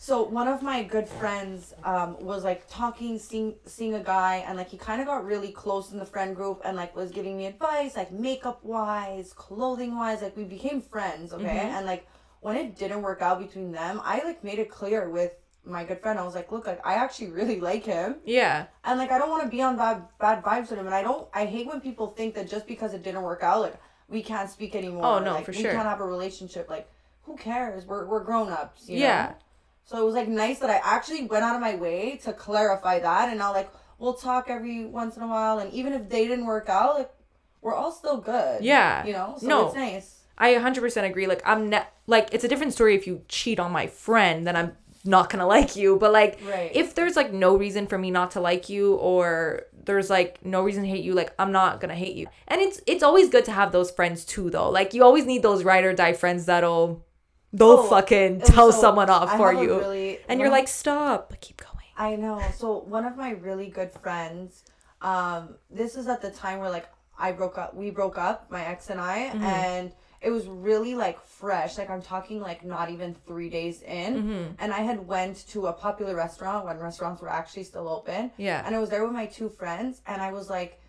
[SPEAKER 1] So one of my good friends um, was like talking, seeing seeing a guy, and like he kind of got really close in the friend group, and like was giving me advice, like makeup wise, clothing wise. Like we became friends, okay. And like when it didn't work out between them, I like made it clear with my good friend. I was like, look, like I actually really like him,
[SPEAKER 2] yeah
[SPEAKER 1] and like I don't want to be on bad bad vibes with him, and I don't. I hate when people think that just because it didn't work out, like we can't speak anymore.
[SPEAKER 2] Oh, no,
[SPEAKER 1] like,
[SPEAKER 2] for
[SPEAKER 1] we
[SPEAKER 2] sure.
[SPEAKER 1] can't have a relationship. Like who cares? We're we're grown ups. You
[SPEAKER 2] Yeah.
[SPEAKER 1] Know? So it was like nice that I actually went out of my way to clarify that, and now like we'll talk every once in a while, and even if they didn't work out, like we're all still good.
[SPEAKER 2] Yeah.
[SPEAKER 1] You know. So
[SPEAKER 2] No.
[SPEAKER 1] it's nice.
[SPEAKER 2] I 100% agree. Like, I'm not, like, it's a different story if you cheat on my friend, then I'm not gonna like you. But, like,
[SPEAKER 1] Right.
[SPEAKER 2] if there's, like, no reason for me not to like you, or there's, like, no reason to hate you, like, I'm not gonna hate you. And it's, it's always good to have those friends, too, though. Like, you always need those ride or die friends that'll, they'll
[SPEAKER 1] Oh,
[SPEAKER 2] fucking tell
[SPEAKER 1] so
[SPEAKER 2] someone off
[SPEAKER 1] I
[SPEAKER 2] for you.
[SPEAKER 1] really-
[SPEAKER 2] and you're like, stop, but keep going.
[SPEAKER 1] I know. So one of my really good friends, um, this is at the time where like I broke up. We broke up, my ex and I,
[SPEAKER 2] Mm-hmm.
[SPEAKER 1] and it was really like fresh. Like I'm talking like not even three days in,
[SPEAKER 2] Mm-hmm.
[SPEAKER 1] and I had went to a popular restaurant when restaurants were actually still open.
[SPEAKER 2] Yeah.
[SPEAKER 1] And I was there with my two friends, and I was like,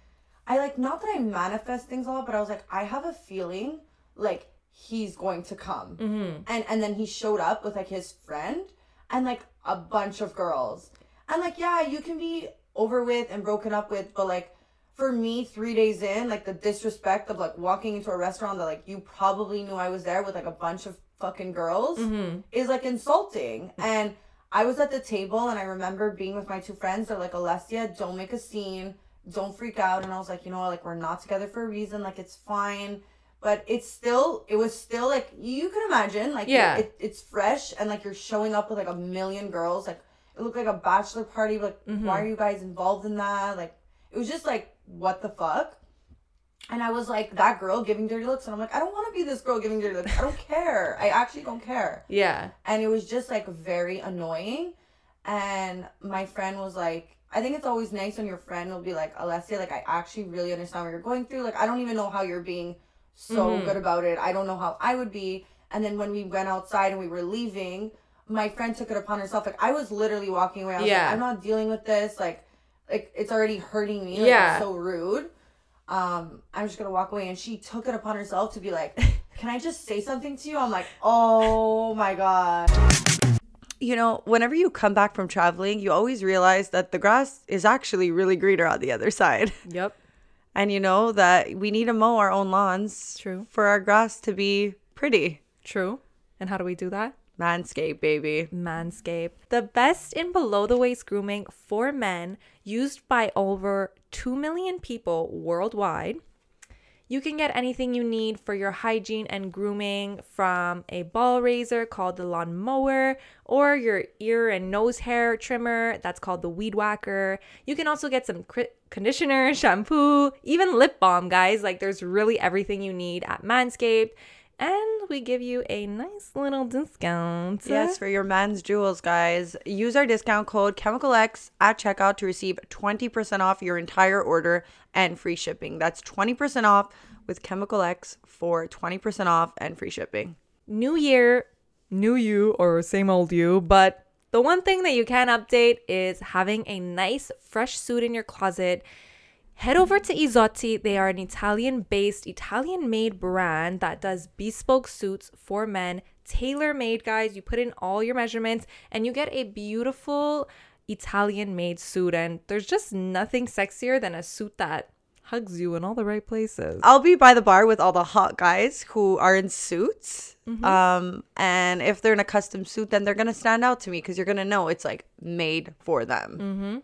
[SPEAKER 1] I like not that I manifest things a lot, but I was like, I have a feeling like he's going to come. Mm-hmm. And and then he showed up with like his friend and like a bunch of girls. And like yeah, you can be over with and broken up with, but like for me, three days in, like the disrespect of like walking into a restaurant that like you probably knew I was there with like a bunch of fucking girls is like insulting. And I was at the table and I remember being with my two friends. They're like, Alessia, don't make a scene. Don't freak out. And I was like, you know what? Like, we're not together for a reason. Like, it's fine. But it's still, it was still like, you can imagine, like,
[SPEAKER 2] Yeah.
[SPEAKER 1] it, it's fresh and like you're showing up with like a million girls. Like, it looked like a bachelor party. Like, mm-hmm. why are you guys involved in that? Like, it was just like, what the fuck? And I was like, that girl giving dirty looks. And I'm like, I don't want to be this girl giving dirty looks. I don't care. I actually don't care
[SPEAKER 2] Yeah.
[SPEAKER 1] and it was just like very annoying and my friend was like i think it's always nice when your friend will be like alessia like i actually really understand what you're going through like i don't even know how you're being so good about it. I don't know how i would be. And then when we went outside and we were leaving my friend took it upon herself. Like i was literally walking away. I was
[SPEAKER 2] Yeah.
[SPEAKER 1] like i'm not dealing with this. Like like it's already hurting me. Like,
[SPEAKER 2] Yeah.
[SPEAKER 1] it's so rude. Um i'm just gonna walk away. And she took it upon herself to be like can i just say something to you? I'm like oh my god. You know, whenever you come back from traveling, you always realize that the grass is actually really greener on the other side.
[SPEAKER 2] Yep.
[SPEAKER 1] And you know that we need to mow our own lawns
[SPEAKER 2] True.
[SPEAKER 1] for our grass to be pretty.
[SPEAKER 2] True. And how do we do that?
[SPEAKER 1] Manscape, baby.
[SPEAKER 2] Manscaped. The best in below the waist grooming for men used by over 2 million people worldwide. You can get anything you need for your hygiene and grooming from a ball razor called the lawn mower or your ear and nose hair trimmer that's called the weed whacker. You can also get some conditioner, shampoo, even lip balm, guys. Like there's really everything you need at Manscaped. And we give you a nice little discount.
[SPEAKER 1] Yes, for your man's jewels, guys. Use our discount code ChemicalX at checkout to receive 20% off your entire order and free shipping. That's 20% off with Chemical X for 20% off and free shipping.
[SPEAKER 2] new year, new you or same old you, but the one thing that you can update is having a nice fresh suit in your closet. Head over to Izotti. They are an Italian based, Italian made brand that does bespoke suits for men, tailor made, guys. You put in all your measurements and you get a beautiful Italian made suit. And there's just nothing sexier than a suit that hugs you in all the right places.
[SPEAKER 1] I'll be by the bar with all the hot guys who are in suits. Um, and if they're in a custom suit, then they're gonna stand out to me because you're gonna know it's like made for them.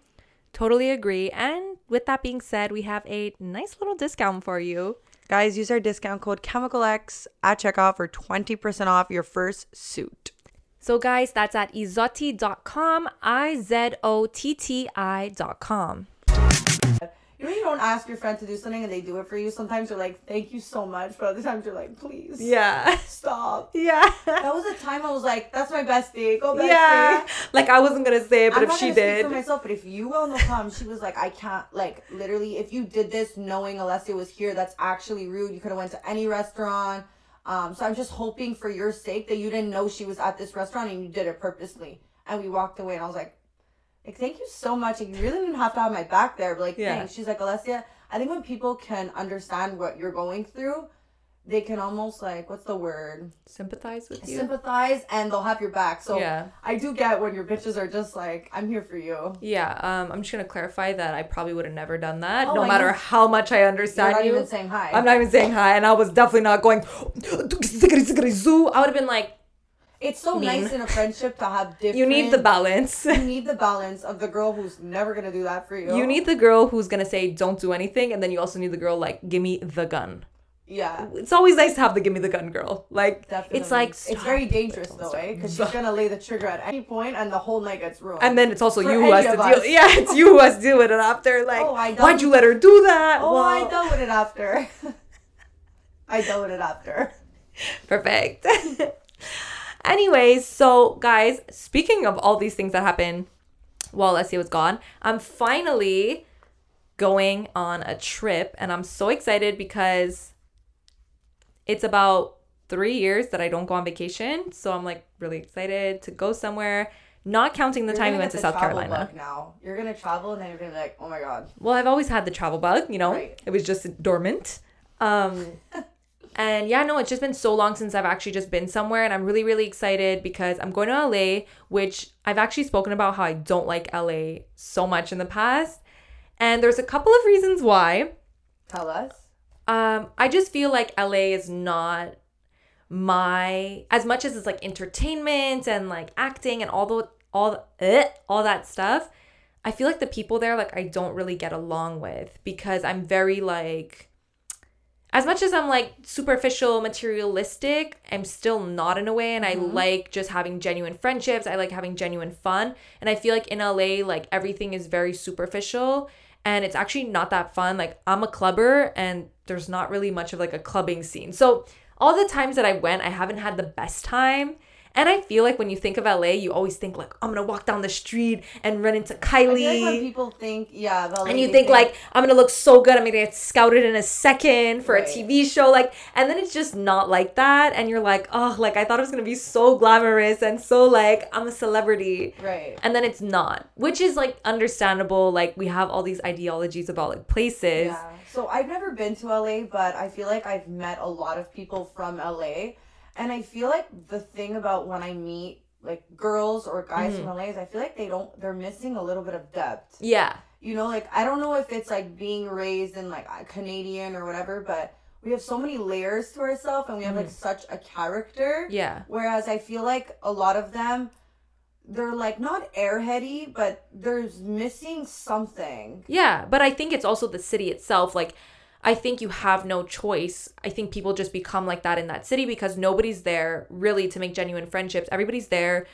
[SPEAKER 2] Totally agree. And with that being said, we have a nice little discount for you.
[SPEAKER 1] Guys, use our discount code ChemicalX at checkout for 20% off your first suit.
[SPEAKER 2] So, guys, that's at izotti.com, I Z O T T I.com.
[SPEAKER 1] You know, you don't ask your friend to do something and they do it for you. Sometimes you're like, thank you so much. But other times you're like, please
[SPEAKER 2] Yeah.
[SPEAKER 1] stop.
[SPEAKER 2] Yeah.
[SPEAKER 1] That was a time I was like, that's my bestie. Go bestie.
[SPEAKER 2] Yeah. Like, I wasn't going to say it, but
[SPEAKER 1] I'm
[SPEAKER 2] if
[SPEAKER 1] not
[SPEAKER 2] she
[SPEAKER 1] gonna
[SPEAKER 2] did.
[SPEAKER 1] for myself, but if you will no come, she was like, I can't like literally if you did this knowing Alessia was here, that's actually rude. You could have went to any restaurant. Um, so I'm just hoping for your sake that you didn't know she was at this restaurant and you did it purposely. And we walked away and I was like, like thank you so much. Like you really didn't have to have my back there, but like
[SPEAKER 2] Yeah.
[SPEAKER 1] thanks. She's like, Alessia, I think when people can understand what you're going through, they can almost like what's the word?
[SPEAKER 2] Sympathize with you.
[SPEAKER 1] Sympathize and they'll have your back. So
[SPEAKER 2] Yeah.
[SPEAKER 1] I do get when your bitches are just like, I'm here for you.
[SPEAKER 2] yeah. Um, I'm just going to clarify that I probably would have never done that,
[SPEAKER 1] Oh,
[SPEAKER 2] no
[SPEAKER 1] I
[SPEAKER 2] matter how much I understand You're
[SPEAKER 1] not
[SPEAKER 2] you.
[SPEAKER 1] even saying hi.
[SPEAKER 2] I'm not even saying hi, and I was definitely not going. I would have been like,
[SPEAKER 1] it's so
[SPEAKER 2] mean.
[SPEAKER 1] nice in a friendship to have different.
[SPEAKER 2] you need the balance.
[SPEAKER 1] You need the balance of the girl who's never gonna do that for you.
[SPEAKER 2] You need the girl who's gonna say don't do anything, and then you also need the girl like give me the gun.
[SPEAKER 1] Yeah.
[SPEAKER 2] It's always nice to have the give me the gun girl. Like
[SPEAKER 1] Definitely.
[SPEAKER 2] it's like
[SPEAKER 1] it's very dangerous though, eh? Because she's gonna lay the trigger at any point, and the whole night gets ruined.
[SPEAKER 2] And then it's also
[SPEAKER 1] For
[SPEAKER 2] you who has to
[SPEAKER 1] of
[SPEAKER 2] deal. Yeah, it's you who has to deal with it after. Like,
[SPEAKER 1] Oh, I
[SPEAKER 2] why'd you let her do that?
[SPEAKER 1] oh,
[SPEAKER 2] Well,
[SPEAKER 1] I dealt with it after. I dealt with it after.
[SPEAKER 2] Perfect. Anyways, so guys, speaking of all these things that happened while Alessia was gone, I'm finally going on a trip and I'm so excited because it's about three years that I don't go on vacation. So I'm like really excited to go somewhere, not counting the
[SPEAKER 1] You're
[SPEAKER 2] time we went to South
[SPEAKER 1] travel
[SPEAKER 2] Carolina.
[SPEAKER 1] bug Now you're gonna travel, and then you're gonna be like, oh my god.
[SPEAKER 2] Well, I've always had the travel bug, you know,
[SPEAKER 1] Right.
[SPEAKER 2] it was just dormant. Um, And yeah, no, it's just been so long since I've actually just been somewhere. And I'm really, really excited because I'm going to LA, which I've actually spoken about how I don't like LA so much in the past. And there's a couple of reasons why.
[SPEAKER 1] Tell us.
[SPEAKER 2] Um, I just feel like LA is not my as much as it's like entertainment and like acting and all the all the, eh, all that stuff. I feel like the people there like I don't really get along with because I'm very like as much as I'm like superficial, materialistic, I'm still not in a way. And I mm-hmm. like just having genuine friendships. I like having genuine fun. And I feel like in LA, like everything is very superficial and it's actually not that fun. Like I'm a clubber and there's not really much of like a clubbing scene. So all the times that I went, I haven't had the best time. And I feel like when you think of LA, you always think like I'm gonna walk down the street and run into
[SPEAKER 1] like
[SPEAKER 2] Kylie.
[SPEAKER 1] when people think, yeah, LA,
[SPEAKER 2] and you
[SPEAKER 1] they
[SPEAKER 2] think like I'm gonna look so good, I'm gonna get scouted in a second for
[SPEAKER 1] Right.
[SPEAKER 2] a TV show, like, and then it's just not like that, and you're like, oh, like I thought it was gonna be so glamorous and so like I'm a celebrity,
[SPEAKER 1] right.
[SPEAKER 2] and then it's not, which is like understandable. Like we have all these ideologies about like places.
[SPEAKER 1] Yeah. So I've never been to LA, but I feel like I've met a lot of people from LA. And I feel like the thing about when I meet like girls or guys
[SPEAKER 2] Mm-hmm.
[SPEAKER 1] from LA is I feel like they don't they're missing a little bit of depth.
[SPEAKER 2] Yeah.
[SPEAKER 1] You know, like I don't know if it's like being raised in like Canadian or whatever, but we have so many layers to ourselves and we have like such a character.
[SPEAKER 2] Mm-hmm. Yeah.
[SPEAKER 1] Whereas I feel like a lot of them they're like not airheady, but there's missing something.
[SPEAKER 2] Yeah, but I think it's also the city itself. Like, I think you have no choice. I think people just become like that in that city because nobody's there really to make genuine friendships. Everybody's there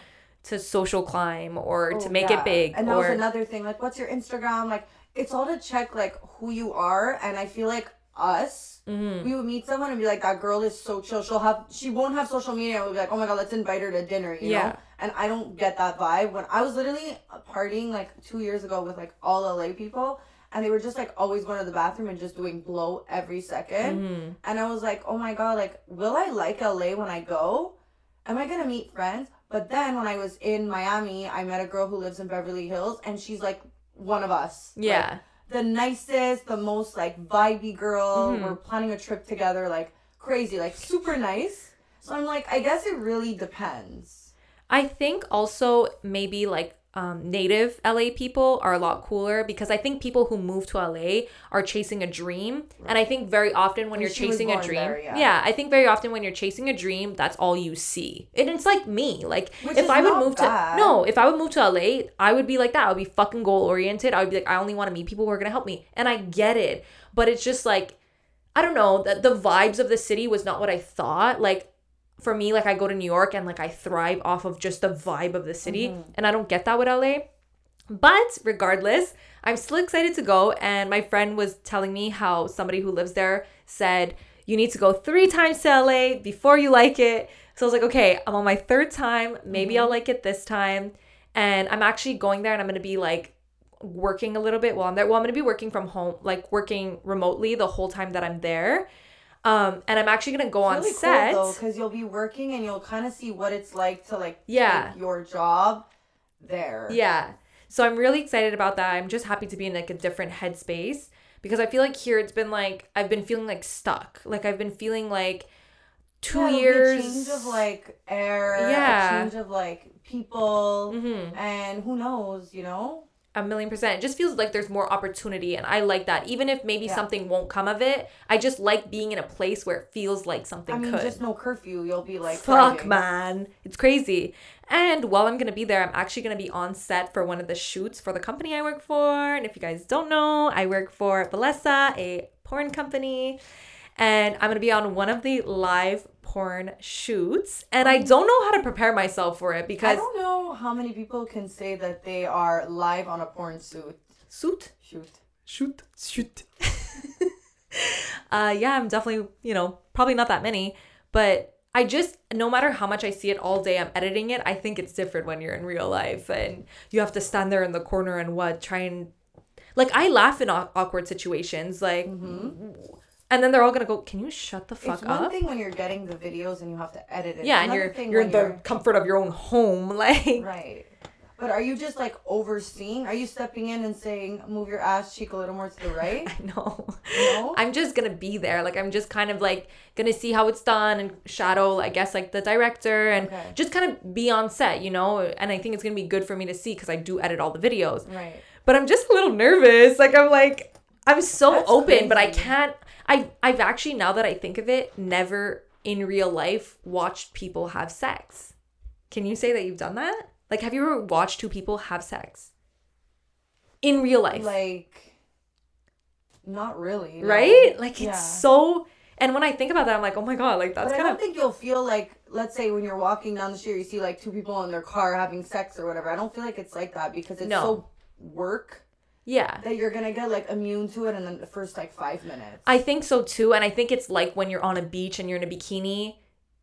[SPEAKER 2] to social climb or to
[SPEAKER 1] Oh,
[SPEAKER 2] make
[SPEAKER 1] yeah.
[SPEAKER 2] it big.
[SPEAKER 1] And that
[SPEAKER 2] or
[SPEAKER 1] was another thing. Like, what's your Instagram? Like, it's all to check like who you are. And I feel like us,
[SPEAKER 2] Mm-hmm.
[SPEAKER 1] we would meet someone and be like, that girl is so chill. She'll have, she won't have social media. And we'll be like, oh my god, let's invite her to dinner. You
[SPEAKER 2] Yeah.
[SPEAKER 1] know. And I don't get that vibe. When I was literally partying like two years ago with like all LA people. And they were just like always going to the bathroom and just doing blow every 2nd
[SPEAKER 2] Mm-hmm.
[SPEAKER 1] And I was like, oh my God, like, will I like LA when I go? Am I gonna meet friends? But then when I was in Miami, I met a girl who lives in Beverly Hills and she's like one of us. Like,
[SPEAKER 2] yeah.
[SPEAKER 1] the nicest, the most like vibey girl.
[SPEAKER 2] Mm-hmm.
[SPEAKER 1] We're planning a trip together, like crazy, like super nice. So I'm like, I guess it really depends.
[SPEAKER 2] I think also maybe like um, native LA people are a lot cooler because I think people who move to LA are chasing a dream. And I think very often when
[SPEAKER 1] And
[SPEAKER 2] you're chasing a dream,
[SPEAKER 1] there, yeah.
[SPEAKER 2] I think very often when you're chasing a dream, that's all you see. And it's like me. Like
[SPEAKER 1] Which
[SPEAKER 2] if I would move
[SPEAKER 1] bad.
[SPEAKER 2] to no, if I would move to LA, I would be like that. I would be fucking goal oriented. I would be like, I only want to meet people who are gonna help me. And I get it. But it's just like I don't know, the, the vibes of the city was not what I thought. Like for me, like I go to New York and like I thrive off of just the vibe of the city. Mm-hmm. And I don't get that with LA. But regardless, I'm still excited to go. And my friend was telling me how somebody who lives there said, you need to go three times to LA before you like it. So I was like, okay, I'm on my third time. Maybe I'll mm-hmm. like it this time. And I'm actually going there and I'm going to be like working a little bit while I'm there. Well, I'm going to be working from home, like working remotely the whole time that I'm there. Um, and I'm actually to go on
[SPEAKER 1] really
[SPEAKER 2] set.
[SPEAKER 1] cool because you'll be working and you'll kind of see what it's like to like
[SPEAKER 2] Yeah.
[SPEAKER 1] take your job there.
[SPEAKER 2] Yeah. So I'm really excited about that. I'm just happy to be in like a different headspace because I feel like here it's been like I've been feeling like stuck. Like I've been feeling like two
[SPEAKER 1] Yeah,
[SPEAKER 2] years.
[SPEAKER 1] Change of like air.
[SPEAKER 2] Yeah.
[SPEAKER 1] Change of like people.
[SPEAKER 2] Mhm.
[SPEAKER 1] And who knows, you know?
[SPEAKER 2] A million percent. It just feels like there's more opportunity, and I like that. Even if maybe
[SPEAKER 1] Yeah.
[SPEAKER 2] something won't come of it, I just like being in a place where it feels like something
[SPEAKER 1] I mean,
[SPEAKER 2] could.
[SPEAKER 1] just no curfew. You'll be like,
[SPEAKER 2] Fuck,
[SPEAKER 1] thriving.
[SPEAKER 2] man. It's crazy. And while I'm going to be there, I'm actually going to be on set for one of the shoots for the company I work for. And if you guys don't know, I work for Valessa, a porn company. And I'm going to be on one of the live porn shoots. And I don't know how to prepare myself for it because I
[SPEAKER 1] don't know how many people can say that they are live on a porn suit.
[SPEAKER 2] Suit?
[SPEAKER 1] Shoot.
[SPEAKER 2] Shoot. Shoot. uh, yeah, I'm definitely, you know, probably not that many. But I just, no matter how much I see it all day, I'm editing it. I think it's different when you're in real life and you have to stand there in the corner and what, try and, like, I laugh in au- awkward situations. Like, and then they're all gonna go, can you shut the fuck up?
[SPEAKER 1] It's one
[SPEAKER 2] up?
[SPEAKER 1] thing when you're getting the videos and you have to edit it.
[SPEAKER 2] yeah, and you're
[SPEAKER 1] thing
[SPEAKER 2] you're in the comfort of your own home, like
[SPEAKER 1] right. But are you just like overseeing? Are you stepping in and saying, "Move your ass cheek a little more to the right"?
[SPEAKER 2] no.
[SPEAKER 1] No?
[SPEAKER 2] I'm just gonna be there. Like I'm just kind of like gonna see how it's done and shadow, I guess, like the director and
[SPEAKER 1] Okay.
[SPEAKER 2] just kind of be on set, you know. And I think it's gonna be good for me to see because I do edit all the videos.
[SPEAKER 1] Right.
[SPEAKER 2] But I'm just a little nervous. Like I'm like I'm so
[SPEAKER 1] That's
[SPEAKER 2] open, but I can't. I I've actually now that I think of it, never in real life watched people have sex. Can you say that you've done that? Like, have you ever watched two people have sex in real life?
[SPEAKER 1] Like, not really. no.
[SPEAKER 2] right? Like it's
[SPEAKER 1] Yeah.
[SPEAKER 2] so. And when I think about that, I'm like, oh my god, like that's
[SPEAKER 1] But I don't think you'll feel like, let's say, when you're walking down the street, you see like two people in their car having sex or whatever. I don't feel like it's like that because it's
[SPEAKER 2] No.
[SPEAKER 1] so work
[SPEAKER 2] yeah.
[SPEAKER 1] that you're gonna get like immune to it in the first like five minutes.
[SPEAKER 2] I think so too, and I think it's like when you're on a beach and you're in a bikini.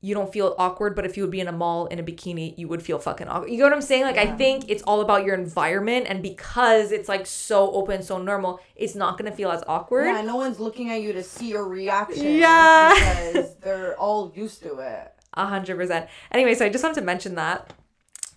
[SPEAKER 2] You don't feel awkward, but if you would be in a mall in a bikini, you would feel fucking awkward. You know what I'm saying? Like, I think it's all about your environment, and because it's like so open, so normal, it's not gonna feel as awkward.
[SPEAKER 1] yeah, no one's looking at you to see your reaction.
[SPEAKER 2] Yeah.
[SPEAKER 1] because they're all used to it.
[SPEAKER 2] A hundred percent. Anyway, so I just wanted to mention that.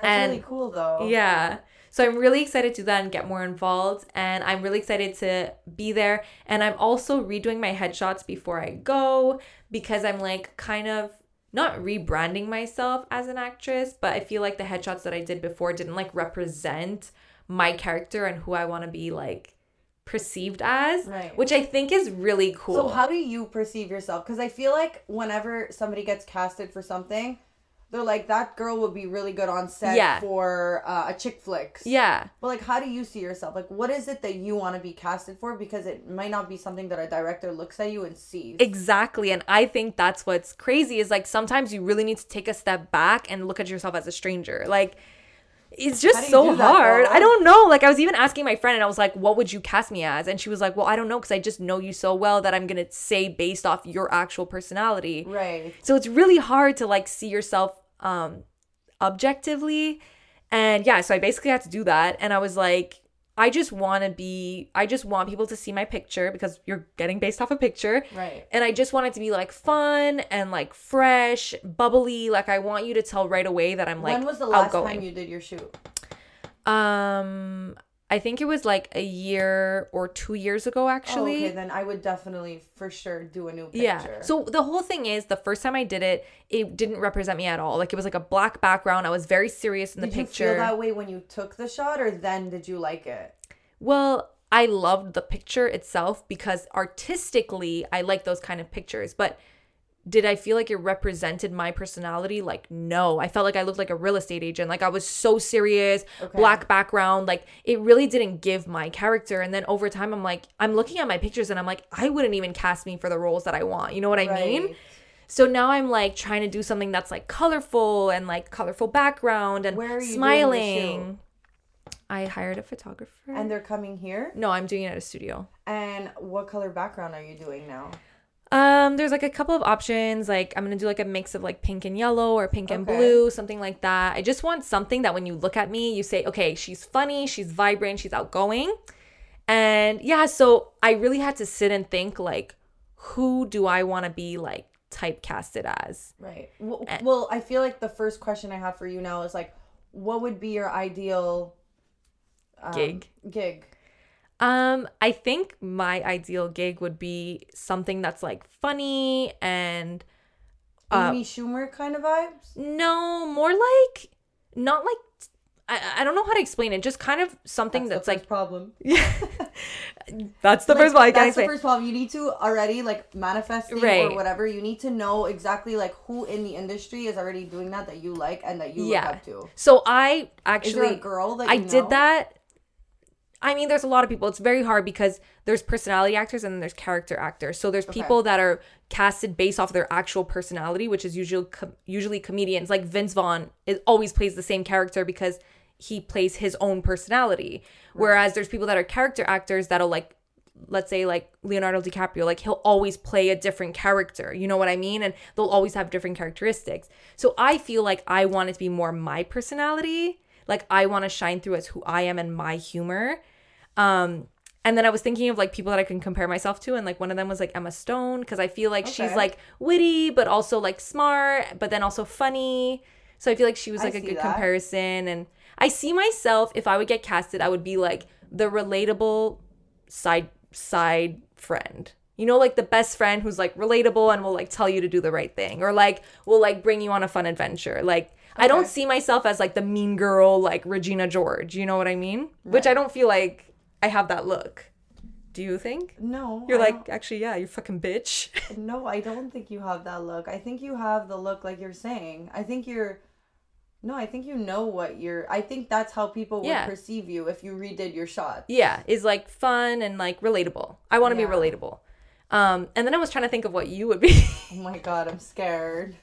[SPEAKER 1] That's
[SPEAKER 2] And-
[SPEAKER 1] really cool though.
[SPEAKER 2] Yeah. So I'm really excited to then get more involved and I'm really excited to be there. And I'm also redoing my headshots before I go because I'm like kind of not rebranding myself as an actress, but I feel like the headshots that I did before didn't like represent my character and who I want to be like perceived as,
[SPEAKER 1] Right.
[SPEAKER 2] which I think is really cool.
[SPEAKER 1] So how do you perceive yourself? Because I feel like whenever somebody gets casted for something, they're like that girl would be really good on set
[SPEAKER 2] Yeah.
[SPEAKER 1] for uh, a chick flicks.
[SPEAKER 2] yeah.
[SPEAKER 1] But like, how do you see yourself? Like, what is it that you want to be casted for? Because it might not be something that a director looks at you and sees.
[SPEAKER 2] Exactly. And I think that's what's crazy is like sometimes you really need to take a step back and look at yourself as a stranger. Like it's just so hard. I don't know. Like I was even asking my friend and I was like, "What would you cast me as?" And she was like, "Well, I don't know because I just know you so well that I'm going to say based off your actual personality."
[SPEAKER 1] right.
[SPEAKER 2] So it's really hard to like see yourself um objectively. And yeah, so I basically had to do that and I was like I just want to be I just want people to see my picture because you're getting based off a picture.
[SPEAKER 1] Right.
[SPEAKER 2] And I just want it to be like fun and like fresh, bubbly. Like I want you to tell right away that I'm like
[SPEAKER 1] when was the last
[SPEAKER 2] outgoing.
[SPEAKER 1] time you did your shoot?
[SPEAKER 2] um I think it was like a year or 2 years ago
[SPEAKER 1] Oh,
[SPEAKER 2] actually.
[SPEAKER 1] okay, then I would definitely for sure do a new picture.
[SPEAKER 2] Yeah. So the whole thing is the first time I did it, it didn't represent me at all. Like it was like a black background. I was very serious in the
[SPEAKER 1] did
[SPEAKER 2] picture.
[SPEAKER 1] you feel that way when you took the shot, or then did you like it?
[SPEAKER 2] Well, I loved the picture itself because artistically I like those kind of pictures. But did I feel like it represented my personality? Like, no. I felt like I looked like a real estate agent. Like, I was so serious,
[SPEAKER 1] Okay.
[SPEAKER 2] black background. Like, it really didn't give my character. And then over time, I'm like, I'm looking at my pictures and I'm like, I wouldn't even cast me for the roles that I want. You know what I mean?
[SPEAKER 1] Right.
[SPEAKER 2] So now I'm like trying to do something that's like colorful and like colorful background and
[SPEAKER 1] Where are you doing the
[SPEAKER 2] smiling. I hired a photographer.
[SPEAKER 1] And they're coming here.
[SPEAKER 2] no, I'm doing it at a studio.
[SPEAKER 1] And what color background are you doing now?
[SPEAKER 2] Um, there's like a couple of options. Like I'm gonna do like a mix of like pink and yellow or pink and
[SPEAKER 1] Okay.
[SPEAKER 2] blue, something like that. I just want something that when you look at me, you say, okay, she's funny, she's vibrant, she's outgoing. And yeah, so I really had to sit and think like, who do I want to be like typecasted as?
[SPEAKER 1] Right. Well,
[SPEAKER 2] Eh.
[SPEAKER 1] well, I feel like the first question I have for you now is like, what would be your ideal um,
[SPEAKER 2] Gig?
[SPEAKER 1] Gig.
[SPEAKER 2] Um, I think my ideal gig would be something that's like funny and uh,
[SPEAKER 1] Amy Schumer kind of vibes.
[SPEAKER 2] no, more like not like I, I don't know how to explain it. Just kind of something that's,
[SPEAKER 1] the
[SPEAKER 2] like
[SPEAKER 1] problem.
[SPEAKER 2] yeah. that's the
[SPEAKER 1] Like,
[SPEAKER 2] first one
[SPEAKER 1] That's the first problem. You need to already like manifesting
[SPEAKER 2] Right.
[SPEAKER 1] or whatever. You need to know exactly like who in the industry is already doing that that you like and that you
[SPEAKER 2] Yeah.
[SPEAKER 1] look up to.
[SPEAKER 2] So I actually
[SPEAKER 1] a girl that
[SPEAKER 2] I
[SPEAKER 1] you
[SPEAKER 2] did that. I mean, there's a lot of people. It's very hard because there's personality actors and then there's character actors. So there's people that are casted based off their actual personality, which is usually com- usually comedians. Like Vince Vaughn is always plays the same character because he plays his own personality. Whereas there's people that are character actors that'll like let's say like Leonardo DiCaprio, like he'll always play a different character. You know what I mean? And they'll always have different characteristics. So I feel like I want it to be more my personality. Like I want to shine through as who I am and my humor. Um and then I was thinking of like people that I can compare myself to, and like one of them was like Emma Stone, because I feel like she's like witty, but also like smart, but then also funny. So I feel like she was like a good
[SPEAKER 1] that.
[SPEAKER 2] comparison. And I see myself if I would get casted, I would be like the relatable side side friend. You know, like the best friend who's like relatable and will like tell you to do the right thing or like will like bring you on a fun adventure. Like I don't see myself as like the mean girl like Regina George, you know what I mean? Which I don't feel like I have that look. Do you think?
[SPEAKER 1] No.
[SPEAKER 2] You're
[SPEAKER 1] I
[SPEAKER 2] like, actually, yeah, you fucking bitch.
[SPEAKER 1] no, I don't think you have that look. I think you have the look like you're saying. I think you're. No, I think you know what you're. I think that's how people would
[SPEAKER 2] Yeah.
[SPEAKER 1] perceive you if you redid your shot.
[SPEAKER 2] yeah, is like fun and like relatable. I want to
[SPEAKER 1] Yeah.
[SPEAKER 2] be relatable. Um, and then I was trying to think of what you would be.
[SPEAKER 1] Oh my god, I'm scared.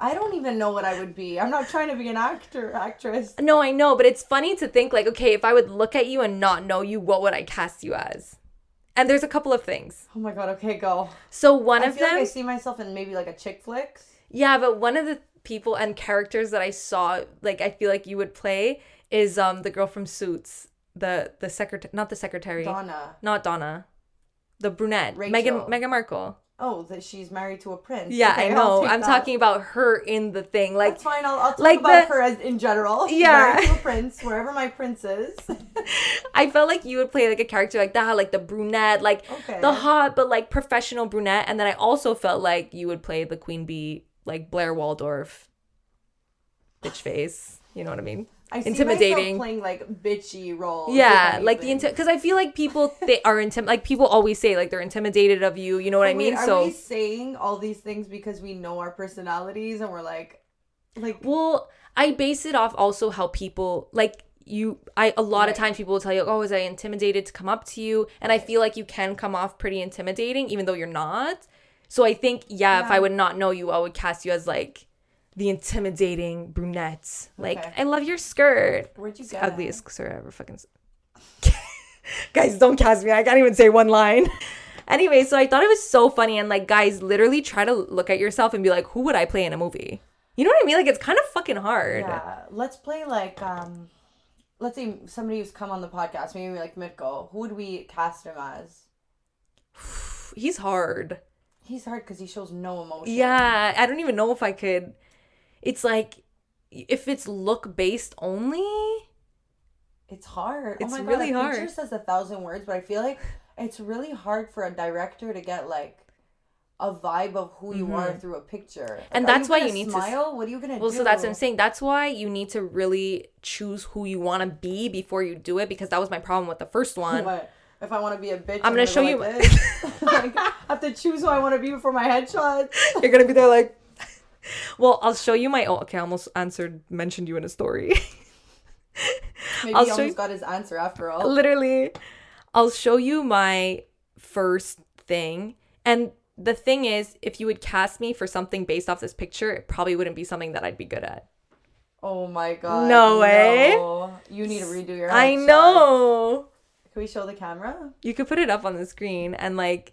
[SPEAKER 1] I don't even know what I would be. I'm not trying to be an actor, actress.
[SPEAKER 2] no, I know, but it's funny to think like, okay, if I would look at you and not know you, what would I cast you as? And there's a couple of things.
[SPEAKER 1] Oh my god, okay, go.
[SPEAKER 2] So one
[SPEAKER 1] I
[SPEAKER 2] of
[SPEAKER 1] feel
[SPEAKER 2] them,
[SPEAKER 1] like I see myself in maybe like a chick flick.
[SPEAKER 2] yeah, but one of the people and characters that I saw, like I feel like you would play, is um the girl from Suits, the the secretary, not the secretary,
[SPEAKER 1] Donna.
[SPEAKER 2] not Donna, the brunette,
[SPEAKER 1] Rachel.
[SPEAKER 2] Megan Meghan Markle.
[SPEAKER 1] Oh, that she's married to a prince.
[SPEAKER 2] Yeah,
[SPEAKER 1] Okay,
[SPEAKER 2] I know. I'm
[SPEAKER 1] that.
[SPEAKER 2] talking about her in the thing, like
[SPEAKER 1] That's fine. I'll, I'll talk
[SPEAKER 2] like
[SPEAKER 1] about
[SPEAKER 2] the-
[SPEAKER 1] her as in general. She's
[SPEAKER 2] Yeah.
[SPEAKER 1] married to a prince, wherever my prince is.
[SPEAKER 2] I felt like you would play like a character like that, like the brunette, like
[SPEAKER 1] Okay.
[SPEAKER 2] the hot but like professional brunette. And then I also felt like you would play the queen bee, like Blair Waldorf, bitch face. You know what I mean?
[SPEAKER 1] I
[SPEAKER 2] intimidating.
[SPEAKER 1] playing like bitchy roles.
[SPEAKER 2] Yeah, like the because I feel like people they are intim like people always say like they're intimidated of you. You know what I mean?
[SPEAKER 1] wait, Are
[SPEAKER 2] so
[SPEAKER 1] we saying all these things because we know our personalities and we're like, like
[SPEAKER 2] Well, I base it off also how people like you I a lot of times people will tell you, "Oh, was I intimidated to come up to you?" And I feel like you can come off pretty intimidating even though you're not. So I think yeah, if I would not know you, I would cast you as like the intimidating brunette. Like,
[SPEAKER 1] Okay.
[SPEAKER 2] "I love your skirt."
[SPEAKER 1] where'd you
[SPEAKER 2] It's
[SPEAKER 1] get
[SPEAKER 2] the ugliest skirt I ever fucking Guys, don't cast me. I can't even say one line. anyway, so I thought it was so funny and like guys literally try to look at yourself and be like, "Who would I play in a movie?" You know what I mean? Like it's kind of fucking hard.
[SPEAKER 1] Yeah, let's play like um, let's say somebody who's come on the podcast, maybe like Mitko. Who would we cast him as?
[SPEAKER 2] He's hard.
[SPEAKER 1] He's hard because he shows no emotion.
[SPEAKER 2] Yeah, I don't even know if I could. It's like if it's look based only.
[SPEAKER 1] It's hard.
[SPEAKER 2] It's
[SPEAKER 1] oh my
[SPEAKER 2] really
[SPEAKER 1] God,
[SPEAKER 2] hard.
[SPEAKER 1] picture says a thousand words, but I feel like it's really hard for a director to get like a vibe of who you are through a picture. Like,
[SPEAKER 2] Mm-hmm. And that's why you need to
[SPEAKER 1] smile. What are you gonna do?
[SPEAKER 2] Well,
[SPEAKER 1] do?
[SPEAKER 2] so that's what I'm saying. That's why you need to really choose who you want to be before you do it because that was my problem with the first one.
[SPEAKER 1] What? If I want to be a bitch,
[SPEAKER 2] I'm gonna show
[SPEAKER 1] go
[SPEAKER 2] you-
[SPEAKER 1] Like like, I have to choose who I want to be before my headshot.
[SPEAKER 2] You're gonna be there like. Well, I'll show you my. Oh, okay, I almost answered, mentioned you in a story.
[SPEAKER 1] Maybe
[SPEAKER 2] I'll
[SPEAKER 1] he almost
[SPEAKER 2] you-
[SPEAKER 1] got his answer after all.
[SPEAKER 2] Literally, I'll show you my first thing. And the thing is, if you would cast me for something based off this picture, it probably wouldn't be something that I'd be good at.
[SPEAKER 1] Oh my god.
[SPEAKER 2] No way.
[SPEAKER 1] no. You need to redo your.
[SPEAKER 2] I
[SPEAKER 1] headshot.
[SPEAKER 2] know.
[SPEAKER 1] Can we show the camera?
[SPEAKER 2] You could put it up on the screen and like.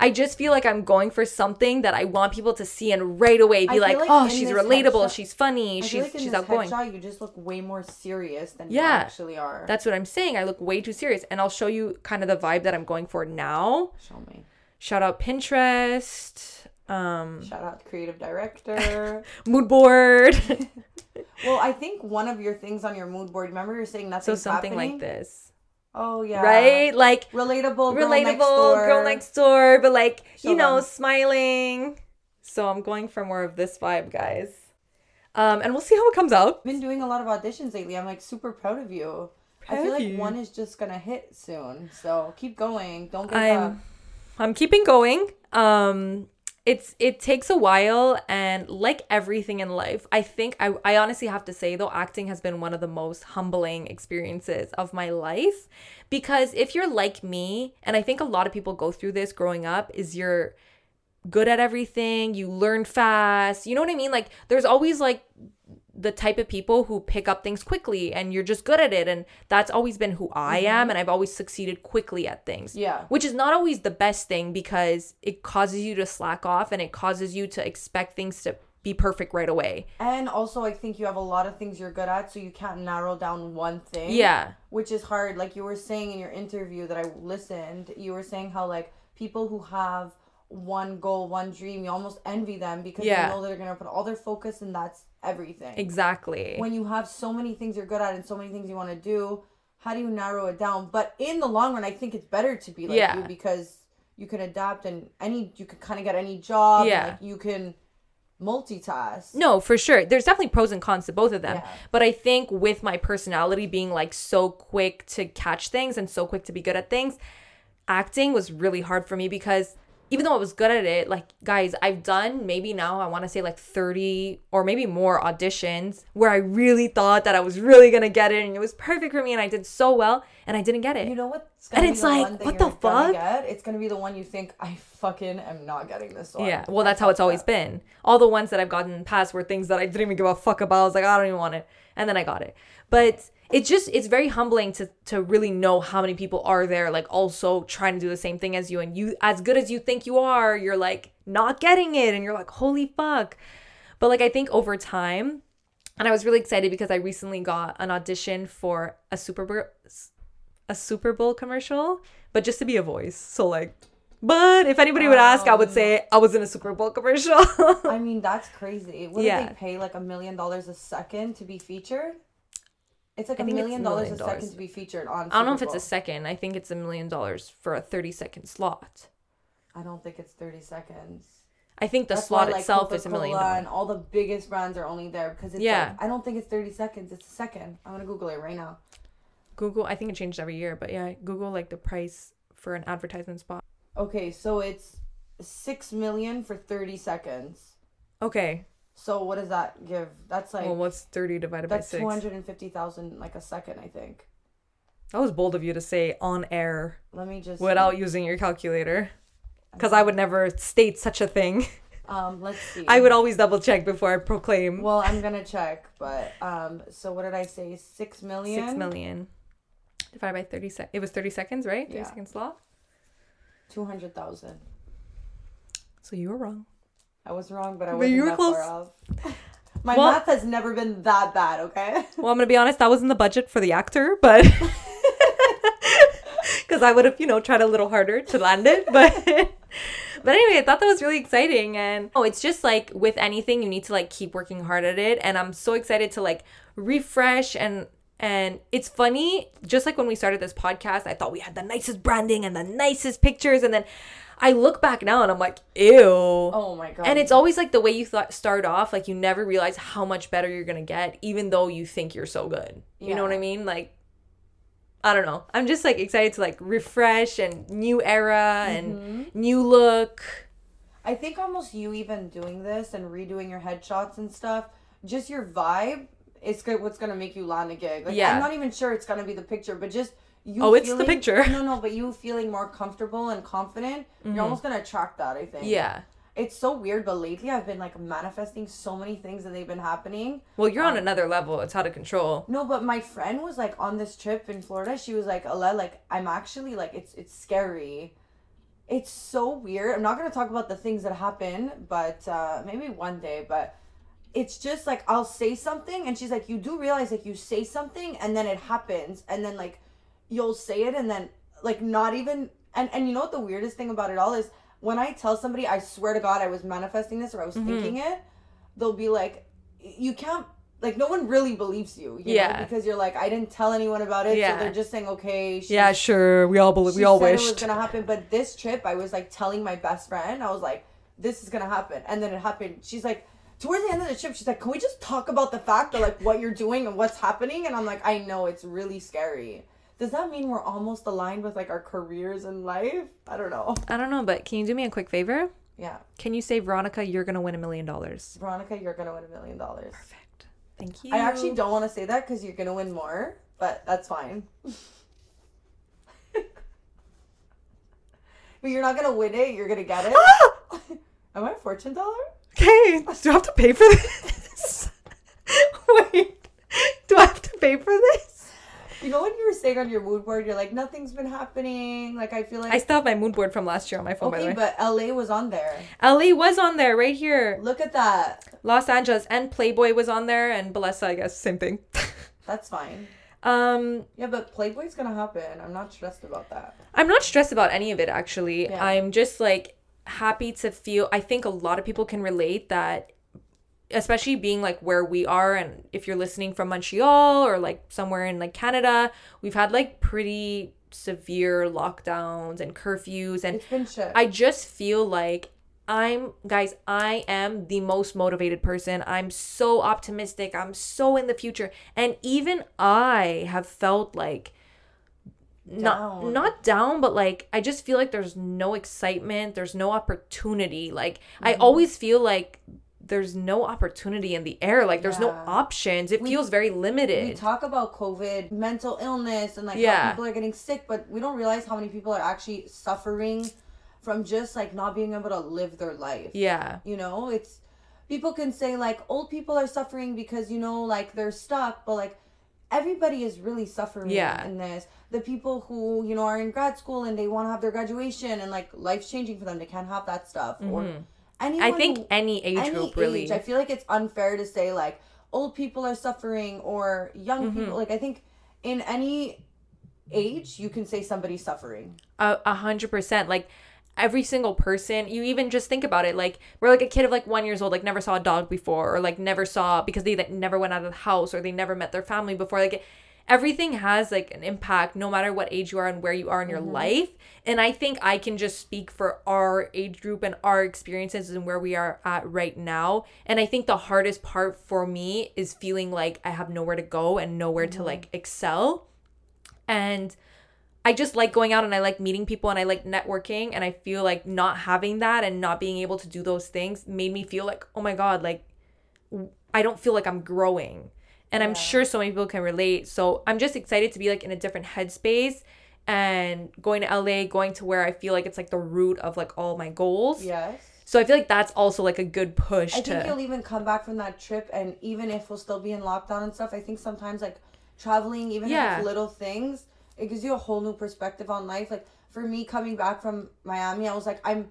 [SPEAKER 2] I just feel like I'm going for something that I want people to see and right away be like,
[SPEAKER 1] like
[SPEAKER 2] "Oh, she's relatable,
[SPEAKER 1] headshot-
[SPEAKER 2] she's funny, she's
[SPEAKER 1] like
[SPEAKER 2] she's outgoing."
[SPEAKER 1] headshot, you just look way more serious than you actually are.
[SPEAKER 2] That's what I'm saying. I look way too serious, and I'll show you kind of the vibe that I'm going for now.
[SPEAKER 1] Show me.
[SPEAKER 2] Shout out Pinterest, um,
[SPEAKER 1] Shout out creative director.
[SPEAKER 2] mood board.
[SPEAKER 1] well, I think one of your things on your mood board. Remember, you're saying
[SPEAKER 2] that's
[SPEAKER 1] so
[SPEAKER 2] something
[SPEAKER 1] happening?
[SPEAKER 2] like this,
[SPEAKER 1] Oh yeah.
[SPEAKER 2] right? Like
[SPEAKER 1] Relatable. Girl
[SPEAKER 2] relatable
[SPEAKER 1] next door.
[SPEAKER 2] girl next door, but like
[SPEAKER 1] Show
[SPEAKER 2] you know,
[SPEAKER 1] them.
[SPEAKER 2] smiling. So I'm going for more of this vibe, guys. Um, and we'll see how it comes out.
[SPEAKER 1] been doing a lot of auditions lately. I'm like super proud of you. I feel like
[SPEAKER 2] you.
[SPEAKER 1] one is just gonna hit soon. So keep going. Don't give up.
[SPEAKER 2] I'm I'm keeping going. Um it's it takes a while and like everything in life, I think I I honestly have to say though acting has been one of the most humbling experiences of my life because if you're like me and I think a lot of people go through this growing up is you're good at everything, you learn fast. You know what I mean? Like there's always like the type of people who pick up things quickly and you're just good at it and that's always been who I mm-hmm. am and I've always succeeded quickly at things.
[SPEAKER 1] Yeah.
[SPEAKER 2] Which is not always the best thing because it causes you to slack off and it causes you to expect things to be perfect right away.
[SPEAKER 1] And also, I think you have a lot of things you're good at, so you can't narrow down one thing.
[SPEAKER 2] Yeah.
[SPEAKER 1] Which is hard. Like you were saying in your interview that I listened, you were saying how, like, people who have one goal, one dream, you almost envy them because
[SPEAKER 2] Yeah.
[SPEAKER 1] you know they're gonna put all their focus and that's everything.
[SPEAKER 2] Exactly.
[SPEAKER 1] When you have so many things you're good at and so many things you want to do, how do you narrow it down? But in the long run, I think it's better to be like
[SPEAKER 2] Yeah.
[SPEAKER 1] you because you can adapt and any you can kind of get any job.
[SPEAKER 2] Yeah.
[SPEAKER 1] like you can multitask.
[SPEAKER 2] No, for sure. There's definitely pros and cons to both of them.
[SPEAKER 1] Yeah.
[SPEAKER 2] But I think with my personality being like so quick to catch things and so quick to be good at things, acting was really hard for me because even though I was good at it, like guys, I've done maybe now I want to say like 30 or maybe more auditions where I really thought that I was really going to get it and it was perfect for me and I did so well and I didn't get it.
[SPEAKER 1] You know what's
[SPEAKER 2] And it's
[SPEAKER 1] the
[SPEAKER 2] like, what the fuck?
[SPEAKER 1] Get? It's gonna be the one you think I fucking am not getting this one.
[SPEAKER 2] Yeah, well,
[SPEAKER 1] I
[SPEAKER 2] that's how it's always
[SPEAKER 1] that.
[SPEAKER 2] been. All the ones that I've gotten in the past were things that I didn't even give a fuck about. I was like, I don't even want it, and then I got it. But it's just it's very humbling to to really know how many people are there, like also trying to do the same thing as you, and you as good as you think you are, you're like not getting it, and you're like, holy fuck. But like I think over time, and I was really excited because I recently got an audition for a Super Bowl a Super Bowl commercial, but just to be a voice. So like. But if anybody would ask, I would um. say I was in a Super Bowl commercial.
[SPEAKER 1] I mean, that's crazy. What
[SPEAKER 2] Yeah.
[SPEAKER 1] they pay like a million dollars a second to be featured? It's like
[SPEAKER 2] I
[SPEAKER 1] a
[SPEAKER 2] think
[SPEAKER 1] million
[SPEAKER 2] a
[SPEAKER 1] dollars
[SPEAKER 2] million
[SPEAKER 1] a
[SPEAKER 2] dollars.
[SPEAKER 1] second to be featured on.
[SPEAKER 2] I don't know if
[SPEAKER 1] Super
[SPEAKER 2] it's a second. I think it's a million dollars for a 30 second slot.
[SPEAKER 1] I don't think it's thirty seconds.
[SPEAKER 2] I think the
[SPEAKER 1] That's
[SPEAKER 2] slot
[SPEAKER 1] why, like,
[SPEAKER 2] itself is a million dollars.
[SPEAKER 1] And all the biggest brands are only there because it's
[SPEAKER 2] Yeah.
[SPEAKER 1] like I don't think it's thirty seconds. It's a second. I'm gonna Google it right now.
[SPEAKER 2] Google, I think it changed every year, but yeah, Google like the price for an advertisement spot.
[SPEAKER 1] Okay, so it's six million for thirty seconds.
[SPEAKER 2] Okay.
[SPEAKER 1] So what does that give? That's like
[SPEAKER 2] well, what's 30 divided by
[SPEAKER 1] that's
[SPEAKER 2] 6?
[SPEAKER 1] two hundred and fifty thousand like a second. I think.
[SPEAKER 2] That was bold of you to say on air
[SPEAKER 1] Let me just
[SPEAKER 2] without using your calculator. Because I would never state such a thing.
[SPEAKER 1] Um, let's see.
[SPEAKER 2] I would always double check before I proclaim
[SPEAKER 1] Well, I'm gonna check, but um, so what did I say? Six million.
[SPEAKER 2] 6 million divided by 30 seconds. It was 30 seconds, right? 30
[SPEAKER 1] Yeah.
[SPEAKER 2] second slot.
[SPEAKER 1] Two hundred thousand.
[SPEAKER 2] So you were wrong.
[SPEAKER 1] I was wrong, but I wasn't
[SPEAKER 2] you were
[SPEAKER 1] that
[SPEAKER 2] close.
[SPEAKER 1] far off. My
[SPEAKER 2] Well-
[SPEAKER 1] math has never been that bad. Okay.
[SPEAKER 2] Well, I'm gonna be honest. That was in the budget for the actor, but because I would have, you know, tried a little harder to land it. But but anyway, I thought that was really exciting, and oh, it's just like with anything, you need to like keep working hard at it. And I'm so excited to like refresh and. And it's funny, just like when we started this podcast, I thought we had the nicest branding and the nicest pictures. And then I look back now and I'm like, ew.
[SPEAKER 1] Oh my god.
[SPEAKER 2] And it's always like the way you thought start off, like you never realize how much better you're gonna get, even though you think you're so good. You know what I mean? Like, I don't know. I'm just like excited to like refresh and new era and
[SPEAKER 1] Mm-hmm.
[SPEAKER 2] new look.
[SPEAKER 1] I think almost you even doing this and redoing your headshots and stuff, just your vibe is good. What's gonna make you land a gig? Like,
[SPEAKER 2] Yeah.
[SPEAKER 1] I'm not even sure it's gonna be the picture, but just you.
[SPEAKER 2] Oh, it's the picture.
[SPEAKER 1] No, no, but you feeling more comfortable and confident, you're almost gonna attract that. I think.
[SPEAKER 2] Mm-hmm. Yeah.
[SPEAKER 1] It's so weird, but lately I've been like manifesting so many things and they've been happening.
[SPEAKER 2] Well, you're on
[SPEAKER 1] Um,
[SPEAKER 2] another level. It's out of control.
[SPEAKER 1] No, but my friend was like on this trip in Florida. She was like, "Ale, like I'm actually like it's it's scary. It's so weird. I'm not gonna talk about the things that happen, but uh, maybe one day. But it's just like I'll say something, and she's like, "You do realize like you say something, and then it happens, and then like you'll say it, and then like not even and and you know what the weirdest thing about it all is when I tell somebody, I swear to God, I was manifesting this or I was mm-hmm. thinking it, they'll be like, you can't like no one really believes you, you
[SPEAKER 2] Yeah.
[SPEAKER 1] know, because you're like I didn't tell anyone about it,
[SPEAKER 2] Yeah.
[SPEAKER 1] so they're just saying okay. She,
[SPEAKER 2] Yeah, sure. We all believe. We all
[SPEAKER 1] said it
[SPEAKER 2] wished.
[SPEAKER 1] was gonna happen, but this trip I was like telling my best friend, I was like, this is gonna happen, and then it happened. She's like. Towards the end of the trip, she's like, "Can we just talk about the fact that like what you're doing and what's happening?" And I'm like, "I know it's really scary." Does that mean we're almost aligned with like our careers in life? I don't know.
[SPEAKER 2] I don't know, but can you do me a quick favor?
[SPEAKER 1] Yeah,
[SPEAKER 2] Can you say Veronica, you're gonna win a million dollars?
[SPEAKER 1] Veronica, you're gonna win a million dollars.
[SPEAKER 2] Perfect. Thank you.
[SPEAKER 1] I actually don't want to say that because you're gonna win more, but that's fine. but you're not gonna win it. You're gonna get it. Ah! Am I a fortune teller?
[SPEAKER 2] Okay, do I have to pay for this? Wait, do I have to pay for this?
[SPEAKER 1] You know when you were saying on your mood board, you're like, nothing's been happening. Like I feel like
[SPEAKER 2] I still have my mood board from last year on my phone, by
[SPEAKER 1] okay,
[SPEAKER 2] the way.
[SPEAKER 1] but LA was on there.
[SPEAKER 2] LA was on there right here.
[SPEAKER 1] Look at that.
[SPEAKER 2] Los Angeles and Playboy was on there, and Balesa, I guess, same thing.
[SPEAKER 1] That's fine.
[SPEAKER 2] um,
[SPEAKER 1] Yeah, but Playboy's gonna happen. I'm not stressed about that.
[SPEAKER 2] I'm not stressed about any of it actually.
[SPEAKER 1] Yeah.
[SPEAKER 2] I'm just like happy to feel I think a lot of people can relate that especially being like where we are and if you're listening from Montreal or like somewhere in like Canada, we've had like pretty severe lockdowns and curfews and
[SPEAKER 1] It's been shit.
[SPEAKER 2] I just feel like I'm guys, I am the most motivated person. I'm so optimistic. I'm so in the future. And even I have felt like not
[SPEAKER 1] Down.
[SPEAKER 2] not down, but like I just feel like there's no excitement, there's no opportunity. Like I
[SPEAKER 1] Mm-hmm.
[SPEAKER 2] always feel like there's no opportunity in the air. Like there's no options. It feels very limited.
[SPEAKER 1] we talk about COVID, mental illness, and like
[SPEAKER 2] Yeah.
[SPEAKER 1] how people are getting sick, but we don't realize how many people are actually suffering from just like not being able to live their life.
[SPEAKER 2] yeah.
[SPEAKER 1] You know, it's people can say like old people are suffering because you know like they're stuck, but like everybody is really suffering
[SPEAKER 2] Yeah.
[SPEAKER 1] in this. The people who you know are in grad school and they want to have their graduation and like life's changing for them, they can't have that stuff. Or
[SPEAKER 2] mm-hmm. Anyone. I think any age
[SPEAKER 1] any
[SPEAKER 2] group really
[SPEAKER 1] age, I feel like it's unfair to say like old people are suffering or young
[SPEAKER 2] Mm-hmm.
[SPEAKER 1] people. Like I think in any age you can say somebody's suffering.
[SPEAKER 2] a a hundred percent like every single person you even just think about it like we're like a kid of like one years old like never saw a dog before or like never saw because they like, never went out of the house or they never met their family before like everything has like an impact no matter what age you are and where you are in your mm-hmm. life. And i think i can just speak for our age group and our experiences and where we are at right now. And i think the hardest part for me is feeling like i have nowhere to go and nowhere to mm-hmm. like excel. And I just like going out and I like meeting people and I like networking. And I feel like not having that and not being able to do those things made me feel like oh my god like I don't feel like I'm growing. And I'm sure so many people can relate. So I'm just excited to be like in a different headspace and going to LA, going to where I feel like it's like the root of like all my goals.
[SPEAKER 1] Yes.
[SPEAKER 2] So I feel like that's also like a good push
[SPEAKER 1] I
[SPEAKER 2] to
[SPEAKER 1] think you'll even come back from that trip, and even if we'll still be in lockdown and stuff, I think sometimes like traveling, even if it's little things, it gives you a whole new perspective on life. Like for me, coming back from Miami, I was like, I'm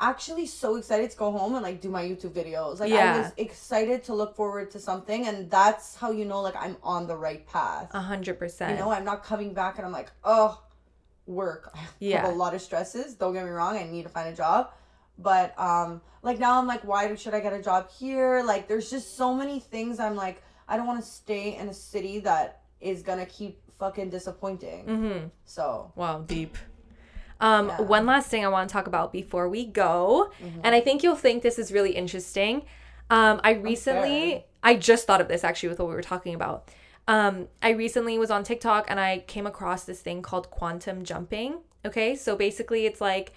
[SPEAKER 1] actually so excited to go home and like do my YouTube videos. Like I was excited to look forward to something, and that's how you know like I'm on the right path.
[SPEAKER 2] a hundred percent.
[SPEAKER 1] You know, I'm not coming back and I'm like, oh, work. I
[SPEAKER 2] Yeah.
[SPEAKER 1] have a lot of stresses. Don't get me wrong. I need to find a job. But um, like now I'm like, why should I get a job here? Like, there's just so many things. I'm like, I don't want to stay in a city that is gonna keep fucking disappointing.
[SPEAKER 2] Mm-hmm.
[SPEAKER 1] So
[SPEAKER 2] Wow, deep. Um,
[SPEAKER 1] Yeah.
[SPEAKER 2] one last thing I want to talk about before we go, and I think you'll think this is really interesting. Um, I recently. I just thought of this actually with what we were talking about. Um, I recently was on TikTok and I came across this thing called quantum jumping. Okay, so basically, it's like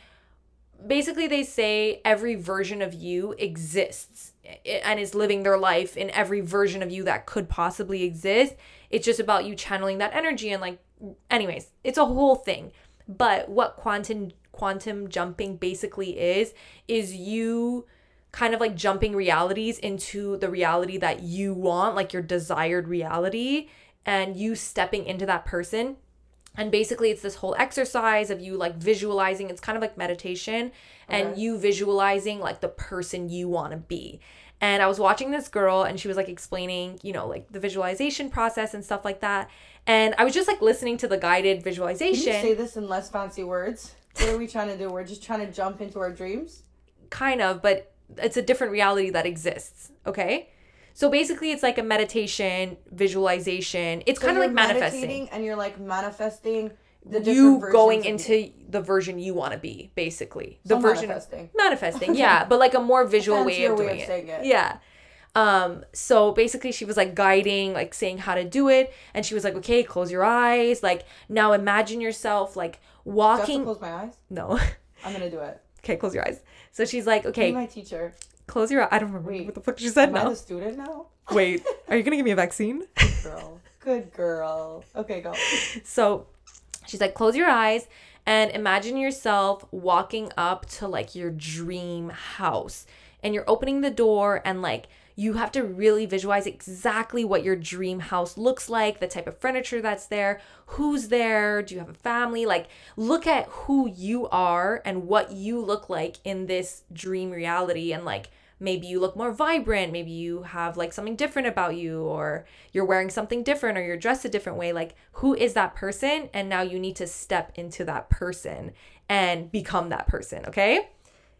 [SPEAKER 2] basically they say every version of you exists and is living their life in every version of you that could possibly exist it's just about you channeling that energy and like anyways it's a whole thing but what quantum quantum jumping basically is is you kind of like jumping realities into the reality that you want like your desired reality and you stepping into that person and basically, it's this whole exercise of you like visualizing. It's kind of like meditation and
[SPEAKER 1] Okay.
[SPEAKER 2] you visualizing like the person you want to be. And I was watching this girl and she was like explaining, you know, like the visualization process and stuff like that. And I was just like listening to the guided
[SPEAKER 1] can
[SPEAKER 2] visualization.
[SPEAKER 1] you say this in less fancy words? What are we trying to do? We're just trying to jump into our dreams.
[SPEAKER 2] kind of, but it's a different reality that exists. Okay. So basically, it's like a meditation, visualization. It's
[SPEAKER 1] So
[SPEAKER 2] kind of like manifesting.
[SPEAKER 1] and you're like manifesting
[SPEAKER 2] you going into the version you want to be, basically. The
[SPEAKER 1] So
[SPEAKER 2] version
[SPEAKER 1] manifesting.
[SPEAKER 2] manifesting yeah but like a more visual way of
[SPEAKER 1] way
[SPEAKER 2] doing
[SPEAKER 1] of
[SPEAKER 2] it.
[SPEAKER 1] saying it.
[SPEAKER 2] yeah um so basically she was like guiding like saying how to do it and she was like okay close your eyes like now imagine yourself like
[SPEAKER 1] Do I have to
[SPEAKER 2] walking
[SPEAKER 1] close my eyes?
[SPEAKER 2] no
[SPEAKER 1] I'm gonna do it.
[SPEAKER 2] okay close your eyes so she's like
[SPEAKER 1] Be
[SPEAKER 2] okay
[SPEAKER 1] my teacher.
[SPEAKER 2] close your eyes i don't remember
[SPEAKER 1] Wait,
[SPEAKER 2] what the fuck she said
[SPEAKER 1] Am I
[SPEAKER 2] now
[SPEAKER 1] the student now?
[SPEAKER 2] wait are you gonna give me a vaccine Good
[SPEAKER 1] Girl. Good girl. Okay, go.
[SPEAKER 2] So she's like, close your eyes and imagine yourself walking up to like your dream house. And you're opening the door and like you have to really visualize exactly what your dream house looks like, the type of furniture that's there, who's there, do you have a family? Like, look at who you are and what you look like in this dream reality. And like, maybe you look more vibrant maybe you have like something different about you or you're wearing something different or you're dressed a different way like who is that person and now you need to step into that person and become that person okay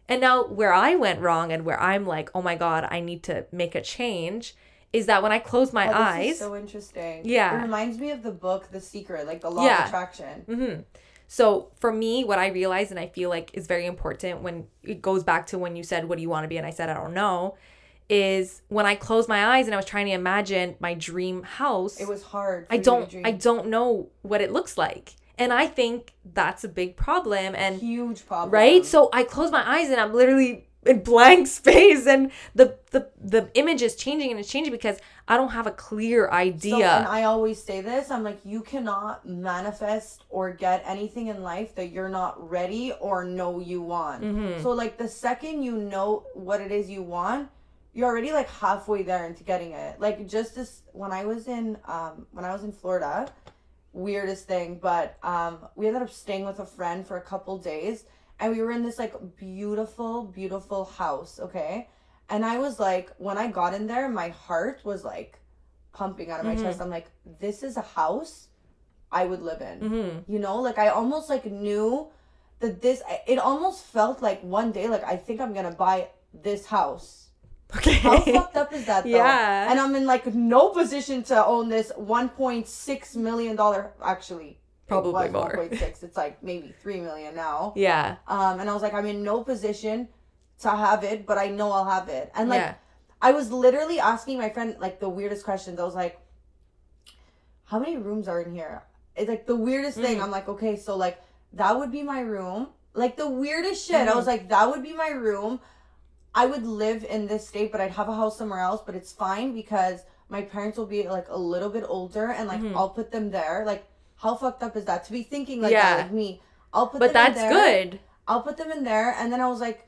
[SPEAKER 2] And now where I went wrong and where I'm like, oh my God, I need to make a change is that when I close my
[SPEAKER 1] Oh, this is
[SPEAKER 2] eyes.
[SPEAKER 1] so interesting.
[SPEAKER 2] Yeah.
[SPEAKER 1] It reminds me of the book The Secret, like the law
[SPEAKER 2] Yeah.
[SPEAKER 1] of attraction.
[SPEAKER 2] Mm hmm So for me, what I realize and I feel like is very important when it goes back to when you said, What do you want to be? And I said, I don't know, is when I closed my eyes and I was trying to imagine my dream house.
[SPEAKER 1] It was hard.
[SPEAKER 2] I don't
[SPEAKER 1] dream.
[SPEAKER 2] I don't know what it looks like. And I think that's a big problem. And
[SPEAKER 1] huge problem.
[SPEAKER 2] right? So I close my eyes and I'm literally in blank space and the the the image is changing and it's changing because I don't have a clear idea.
[SPEAKER 1] So, and I always say this I'm like, you cannot manifest or get anything in life that you're not ready or know you want.
[SPEAKER 2] Mm-hmm.
[SPEAKER 1] So, like, the second you know what it is you want, you're already like halfway there into getting it. Like, just this, when I was in, um, when I was in Florida, weirdest thing, but um, we ended up staying with a friend for a couple days and we were in this like beautiful, beautiful house, okay? And I was like, when I got in there, my heart was like pumping out of my chest. I'm like, this is a house I would live in.
[SPEAKER 2] Mhm.
[SPEAKER 1] You know, like I almost like knew that this. It almost felt like one day, like I think I'm gonna buy this house.
[SPEAKER 2] Okay.
[SPEAKER 1] How fucked up is that? Though?
[SPEAKER 2] Yeah.
[SPEAKER 1] And I'm in like no position to own this 1.6 million dollar. Actually,
[SPEAKER 2] Probably
[SPEAKER 1] it was
[SPEAKER 2] more.
[SPEAKER 1] 1.6. It's like maybe three million now.
[SPEAKER 2] yeah.
[SPEAKER 1] Um, and I was like, I'm in no position to have it, but I know I'll have it. And like,
[SPEAKER 2] Yeah.
[SPEAKER 1] I was literally asking my friend like the weirdest questions. I was like, how many rooms are in here? It's like the weirdest thing.
[SPEAKER 2] Mm.
[SPEAKER 1] I'm like, okay, so like that would be my room. Like the weirdest shit.
[SPEAKER 2] Mm-hmm.
[SPEAKER 1] I was like, that would be my room. I would live in this state, but I'd have a house somewhere else, but it's fine because my parents will be like a little bit older and like
[SPEAKER 2] Mm-hmm.
[SPEAKER 1] I'll put them there. Like how fucked up is that to be thinking like
[SPEAKER 2] Yeah.
[SPEAKER 1] that like me? I'll put
[SPEAKER 2] But
[SPEAKER 1] them in
[SPEAKER 2] that's
[SPEAKER 1] there.
[SPEAKER 2] good.
[SPEAKER 1] I'll put them in there. And then I was like,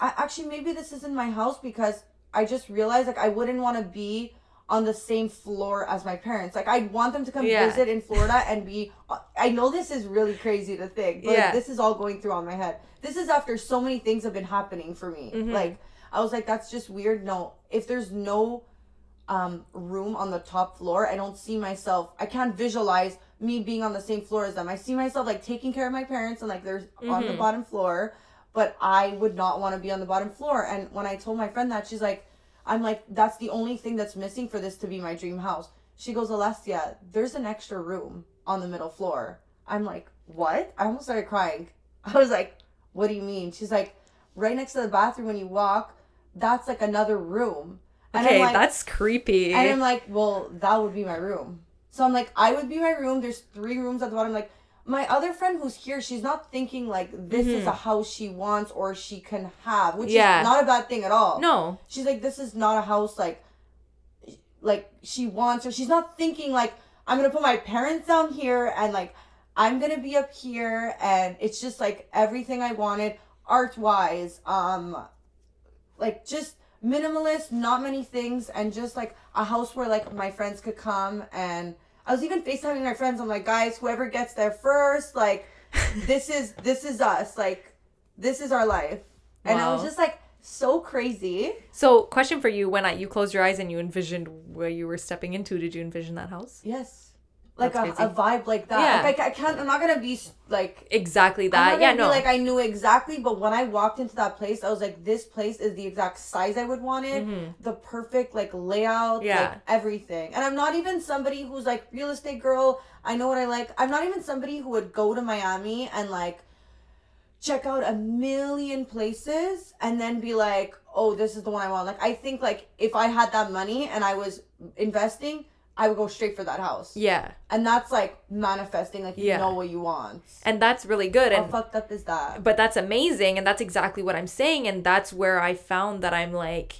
[SPEAKER 1] I actually maybe this isn't my house because I just realized like I wouldn't want to be on the same floor as my parents. Like I'd want them to come
[SPEAKER 2] Yeah.
[SPEAKER 1] visit in Florida and be. I know this is really crazy to think, but like,
[SPEAKER 2] Yeah.
[SPEAKER 1] this is all going through on my head. This is after so many things have been happening for me.
[SPEAKER 2] Mm-hmm.
[SPEAKER 1] Like I was like, that's just weird. No, if there's no um room on the top floor, I don't see myself. I can't visualize me being on the same floor as them. I see myself like taking care of my parents and like there's on the bottom floor, but I would not want to be on the bottom floor. And when I told my friend that, she's like, I'm like, that's the only thing that's missing for this to be my dream house. She goes, Alessia, there's an extra room on the middle floor. I'm like, what? I almost started crying. I was like, what do you mean? She's like, right next to the bathroom when you walk, that's like another room. And
[SPEAKER 2] Okay,
[SPEAKER 1] I'm like,
[SPEAKER 2] that's creepy.
[SPEAKER 1] and I'm like, well, that would be my room. So I'm like, I would be my room. There's three rooms at the bottom. Like, my other friend who's here, she's not thinking like this is a house she wants or she can have, which
[SPEAKER 2] Mm-hmm. Yeah.
[SPEAKER 1] is not a bad thing at all.
[SPEAKER 2] no.
[SPEAKER 1] She's like, this is not a house like like she wants or she's not thinking like I'm gonna put my parents down here and like I'm gonna be up here and it's just like everything I wanted art wise, um like just minimalist, not many things, and just like a house where like my friends could come and I was even FaceTiming my friends. I'm like, guys, whoever gets there first, like this is this is us. Like this is our life. And I was just like so crazy.
[SPEAKER 2] So, question for you: When I, you closed your eyes and you envisioned where you were stepping into, did you envision that house?
[SPEAKER 1] Yes. Like a, a vibe like that.
[SPEAKER 2] Yeah.
[SPEAKER 1] Like I, I can't I'm not gonna be like
[SPEAKER 2] Exactly that. Yeah, no.
[SPEAKER 1] like I knew exactly, but when I walked into that place, I was like, this place is the exact size I would want it, the perfect like layout,
[SPEAKER 2] Mm-hmm. Yeah.
[SPEAKER 1] like everything. And I'm not even somebody who's like real estate girl. I know what I like. I'm not even somebody who would go to Miami and like check out a million places and then be like, oh, this is the one I want. Like I think like if I had that money and I was investing, I would go straight for that house.
[SPEAKER 2] yeah,
[SPEAKER 1] And that's like manifesting, like you
[SPEAKER 2] Yeah.
[SPEAKER 1] know what you want.
[SPEAKER 2] and that's really good.
[SPEAKER 1] How
[SPEAKER 2] And
[SPEAKER 1] fucked up is that?
[SPEAKER 2] but that's amazing and that's exactly what i'm saying and that's where i found that i'm like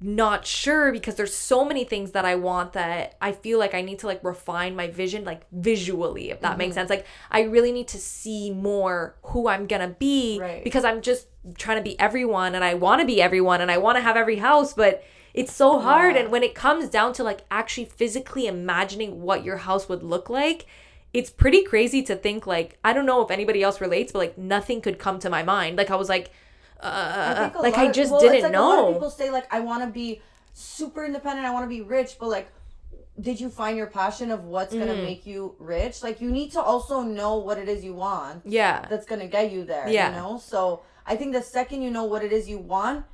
[SPEAKER 2] not sure because there's so many things that i want that i feel like i need to like refine my vision like visually if that
[SPEAKER 1] Mm-hmm.
[SPEAKER 2] makes sense like i really need to see more who i'm gonna be
[SPEAKER 1] Right.
[SPEAKER 2] because i'm just trying to be everyone and i want to be everyone and i want to have every house but it's so hard
[SPEAKER 1] Yeah.
[SPEAKER 2] and when it comes down to like actually physically imagining what your house would look like it's pretty crazy to think like I don't know if anybody else relates, but like nothing could come to my mind. Like I was like, uh,
[SPEAKER 1] think a
[SPEAKER 2] like
[SPEAKER 1] lot
[SPEAKER 2] I
[SPEAKER 1] of-
[SPEAKER 2] just
[SPEAKER 1] well, it's
[SPEAKER 2] didn't
[SPEAKER 1] like A lot of
[SPEAKER 2] know.
[SPEAKER 1] people say like I want to be super independent, I want to be rich, but like did you find your passion of what's gonna
[SPEAKER 2] Mm.
[SPEAKER 1] make you rich? Like you need to also know what it is you want
[SPEAKER 2] Yeah.
[SPEAKER 1] that's gonna get you there.
[SPEAKER 2] Yeah.
[SPEAKER 1] You know? So I think the second you know what it is you want,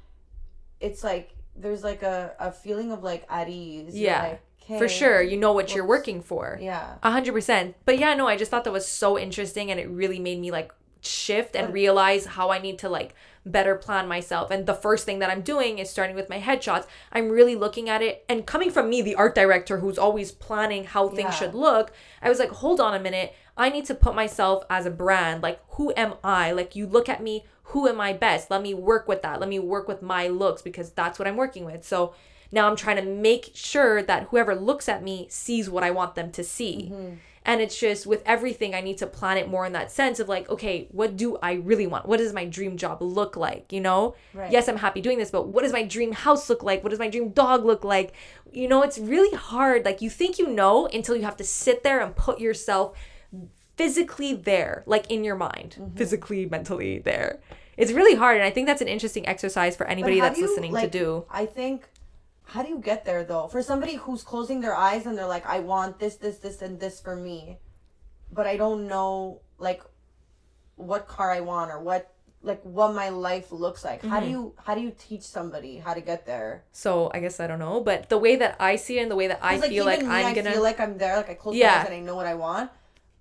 [SPEAKER 1] it's like there's like a, a feeling of like at ease.
[SPEAKER 2] Yeah.
[SPEAKER 1] like,
[SPEAKER 2] For sure. You know what you're working for.
[SPEAKER 1] Yeah.
[SPEAKER 2] A hundred percent. But yeah, no, I just thought that was so interesting and it really made me like shift and realize how I need to like better plan myself. And the first thing that I'm doing is starting with my headshots. I'm really looking at it and coming from me, the art director who's always planning how things
[SPEAKER 1] Yeah.
[SPEAKER 2] should look, I was like, hold on a minute. I need to put myself as a brand. Like, who am I? Like, you look at me, who am I best? Let me work with that. Let me work with my looks because that's what I'm working with. So now I'm trying to make sure that whoever looks at me sees what I want them to see. Mm-hmm. And it's just with everything, I need to plan it more in that sense of like, okay, what do I really want? What does my dream job look like? You know?
[SPEAKER 1] Right.
[SPEAKER 2] Yes, I'm happy doing this, but what does my dream house look like? What does my dream dog look like? You know, it's really hard. Like, you think you know until you have to sit there and put yourself physically there, like in your mind,
[SPEAKER 1] Mm-hmm.
[SPEAKER 2] physically, mentally there. It's really hard. And I think that's an interesting exercise for anybody that's
[SPEAKER 1] you,
[SPEAKER 2] listening to do.
[SPEAKER 1] I think how do you get there though? For somebody who's closing their eyes and they're like, I want this, this, this, and this for me, but I don't know like what car I want or what like what my life looks like. How
[SPEAKER 2] Mm-hmm.
[SPEAKER 1] do you how do you teach somebody how to get there?
[SPEAKER 2] So I guess I don't know. But the way that I see it and the way that I
[SPEAKER 1] 'Cause,
[SPEAKER 2] feel like
[SPEAKER 1] me,
[SPEAKER 2] I'm
[SPEAKER 1] I
[SPEAKER 2] gonna
[SPEAKER 1] feel like I'm there, like I close
[SPEAKER 2] Yeah.
[SPEAKER 1] my eyes and I know what I want,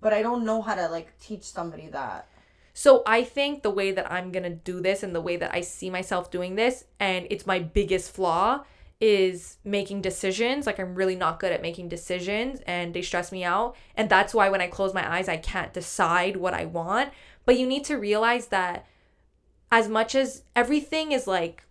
[SPEAKER 1] but I don't know how to like teach somebody that.
[SPEAKER 2] So I think the way that I'm gonna do this and the way that I see myself doing this, and it's my biggest flaw, is making decisions. Like I'm really not good at making decisions and they stress me out. And that's why when I close my eyes, I can't decide what I want. But you need to realize that as much as everything is like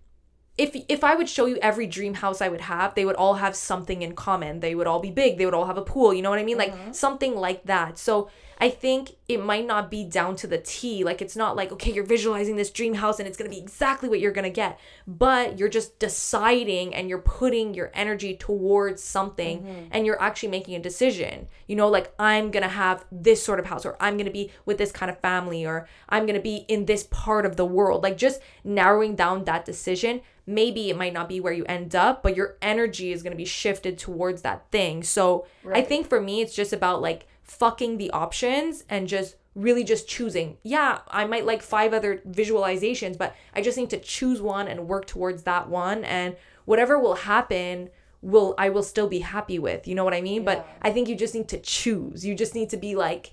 [SPEAKER 2] if if I would show you every dream house I would have, they would all have something in common. They would all be big. They would all have a pool. You know what I mean? Like mm-hmm. something like that. So I think it might not be down to the T. Like it's not like okay, you're visualizing this dream house and it's gonna be exactly what you're gonna get. But you're just deciding and you're putting your energy towards something mm-hmm. and you're actually making a decision. You know, like I'm gonna have this sort of house or I'm gonna be with this kind of family or I'm gonna be in this part of the world. Like just narrowing down that decision maybe it might not be where you end up, but your energy is going to be shifted towards that thing. So I think for me, it's just about like fucking the options and just really just choosing. Yeah, I might like five other visualizations, but I just need to choose one and work towards that one. And whatever will happen will I will still be happy with. You know what I mean? But I think you just need to choose. You just need to be like,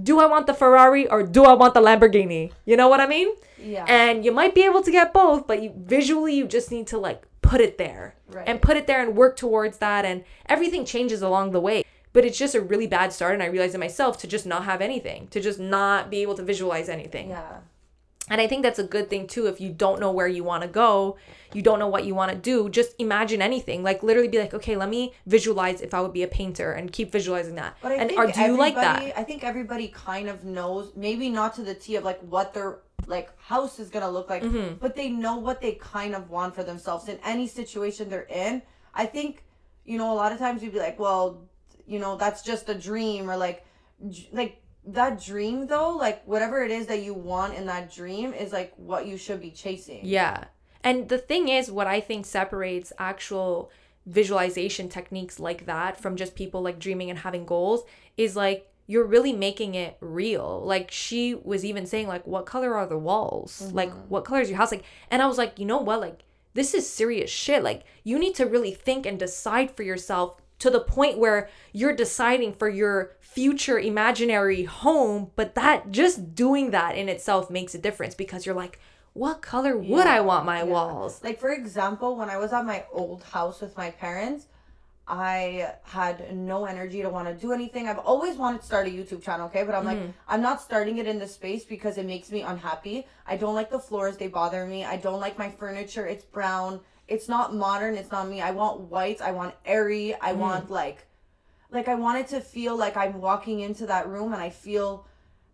[SPEAKER 2] do I want the Ferrari or do I want the Lamborghini? You know what I mean?
[SPEAKER 1] Yeah.
[SPEAKER 2] And you might be able to get both, but you visually you just need to like put it there.
[SPEAKER 1] Right.
[SPEAKER 2] And put it there and work towards that and everything changes along the way. But it's just a really bad start and I realized it myself to just not have anything, to just not be able to visualize anything.
[SPEAKER 1] yeah.
[SPEAKER 2] And I think that's a good thing too. If you don't know where you want to go, you don't know what you want to do, just imagine anything. Like literally be like, okay, let me visualize if I would be a painter and keep visualizing that.
[SPEAKER 1] But I
[SPEAKER 2] and
[SPEAKER 1] think
[SPEAKER 2] or do you like that?
[SPEAKER 1] I think everybody kind of knows, maybe not to the T of like what their like house is gonna look like,
[SPEAKER 2] Mm-hmm.
[SPEAKER 1] but they know what they kind of want for themselves in any situation they're in. I think, you know, a lot of times you'd be like, well, you know, that's just a dream, or like, like that dream though, like whatever it is that you want in that dream is like what you should be chasing.
[SPEAKER 2] Yeah. And the thing is, what I think separates actual visualization techniques like that from just people like dreaming and having goals is like you're really making it real. Like she was even saying like what color are the walls? Like mm-hmm. what color is your house? Like and I was like, you know what? Like this is serious shit. Like you need to really think and decide for yourself to the point where you're deciding for your future imaginary home, but that just doing that in itself makes a difference because you're like, what color would I want my
[SPEAKER 1] Yeah.
[SPEAKER 2] walls?
[SPEAKER 1] Like for example, when I was at my old house with my parents, I had no energy to want to do anything. I've always wanted to start a YouTube channel, okay? But I'm like, mm-hmm. I'm not starting it in this space because it makes me unhappy. I don't like the floors, they bother me. I don't like my furniture. It's brown. It's not modern. It's not me. I want white. I want airy. I mm. want like like I wanted to feel like I'm walking into that room and I feel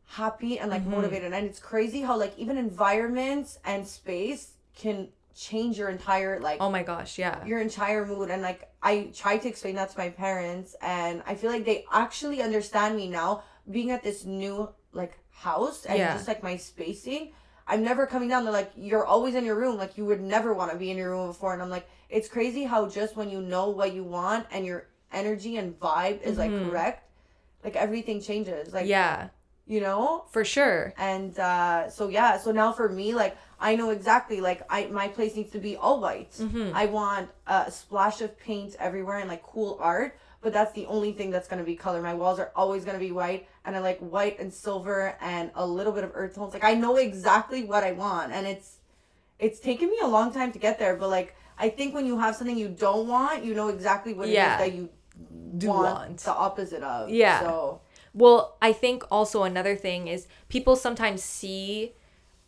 [SPEAKER 1] happy and like mm-hmm. motivated. And it's crazy how like even environments and space can change your entire like
[SPEAKER 2] Oh my gosh, yeah.
[SPEAKER 1] your entire mood and like I try to explain that to my parents and I feel like they actually understand me now being at this new like house and
[SPEAKER 2] Yeah.
[SPEAKER 1] just like my spacing I'm never coming down they're like you're always in your room like you would never want to be in your room before and I'm like it's crazy how just when you know what you want and you're energy and vibe is like correct, like everything changes. Like
[SPEAKER 2] yeah,
[SPEAKER 1] you know?
[SPEAKER 2] for sure.
[SPEAKER 1] And uh so yeah, so now for me, like I know exactly like I my place needs to be all white.
[SPEAKER 2] Mm-hmm.
[SPEAKER 1] I want a splash of paint everywhere and like cool art, but that's the only thing that's gonna be color. My walls are always gonna be white, and I like white and silver and a little bit of earth tones. Like I know exactly what I want, and it's it's taken me a long time to get there. But like I think when you have something you don't want, you know exactly what
[SPEAKER 2] Yeah.
[SPEAKER 1] it is that you
[SPEAKER 2] Do
[SPEAKER 1] want,
[SPEAKER 2] want.
[SPEAKER 1] the opposite of.
[SPEAKER 2] Yeah.
[SPEAKER 1] So
[SPEAKER 2] Well, I think also another thing is people sometimes see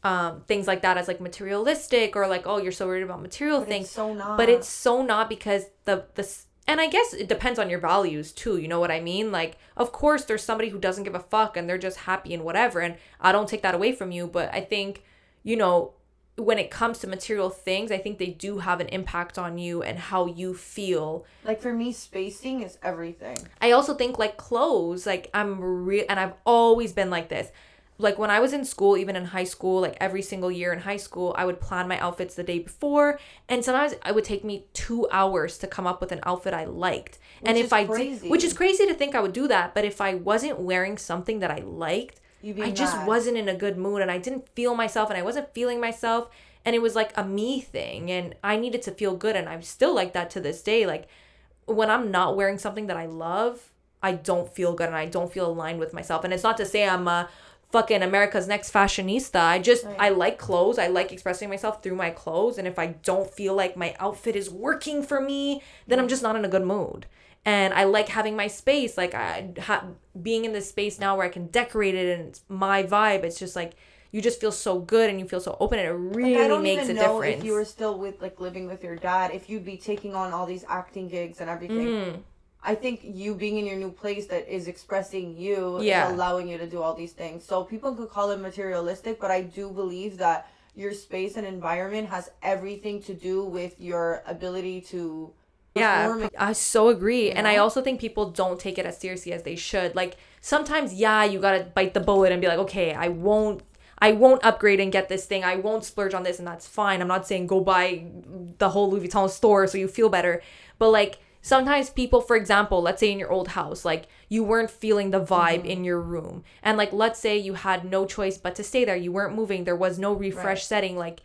[SPEAKER 2] um, things like that as like materialistic or like oh you're so worried about material
[SPEAKER 1] but
[SPEAKER 2] things,
[SPEAKER 1] it's so not.
[SPEAKER 2] but it's so not because the the and I guess it depends on your values too. You know what I mean? Like of course there's somebody who doesn't give a fuck and they're just happy and whatever, and I don't take that away from you. But I think you know when it comes to material things, I think they do have an impact on you and how you feel
[SPEAKER 1] like for me, spacing is everything.
[SPEAKER 2] I also think like clothes, like I'm real, and I've always been like this. Like when I was in school, even in high school, like every single year in high school, I would plan my outfits the day before, and sometimes it would take me two hours to come up with an outfit I liked. and if I
[SPEAKER 1] crazy.
[SPEAKER 2] did, which is crazy to think I would do that, but if I wasn't wearing something that I liked, I just wasn't in a good mood, and I didn't feel myself, and I wasn't feeling myself, and it was like a me thing, and I needed to feel good, and I'm still like that to this day, like when I'm not wearing something that I love, I don't feel good and I don't feel aligned with myself. And it's not to say I'm a fucking America's next fashionista. I just
[SPEAKER 1] Right.
[SPEAKER 2] I like clothes. I like expressing myself through my clothes. And if I don't feel like my outfit is working for me, then I'm just not in a good mood. And I like having my space, like I ha- being in this space now where I can decorate it and it's my vibe. It's just like you just feel so good and you feel so open and it really
[SPEAKER 1] like, I don't
[SPEAKER 2] makes
[SPEAKER 1] even
[SPEAKER 2] a
[SPEAKER 1] know
[SPEAKER 2] difference.
[SPEAKER 1] if you were still with like living with your dad, if you'd be taking on all these acting gigs and everything.
[SPEAKER 2] Mm-hmm.
[SPEAKER 1] I think you being in your new place that is expressing you
[SPEAKER 2] Yeah.
[SPEAKER 1] is allowing you to do all these things. So people could call it materialistic, but I do believe that your space and environment has everything to do with your ability to
[SPEAKER 2] Yeah, I so agree. And I also think people don't take it as seriously as they should. Like sometimes, yeah, you gotta bite the bullet and be like, okay, I won't I won't upgrade and get this thing. I won't splurge on this and that's fine. I'm not saying go buy the whole Louis Vuitton store so you feel better. But like sometimes people, for example, let's say in your old house, like you weren't feeling the vibe mm-hmm. in your room. And like let's say you had no choice but to stay there. You weren't moving. There was no refresh
[SPEAKER 1] Right.
[SPEAKER 2] setting. Like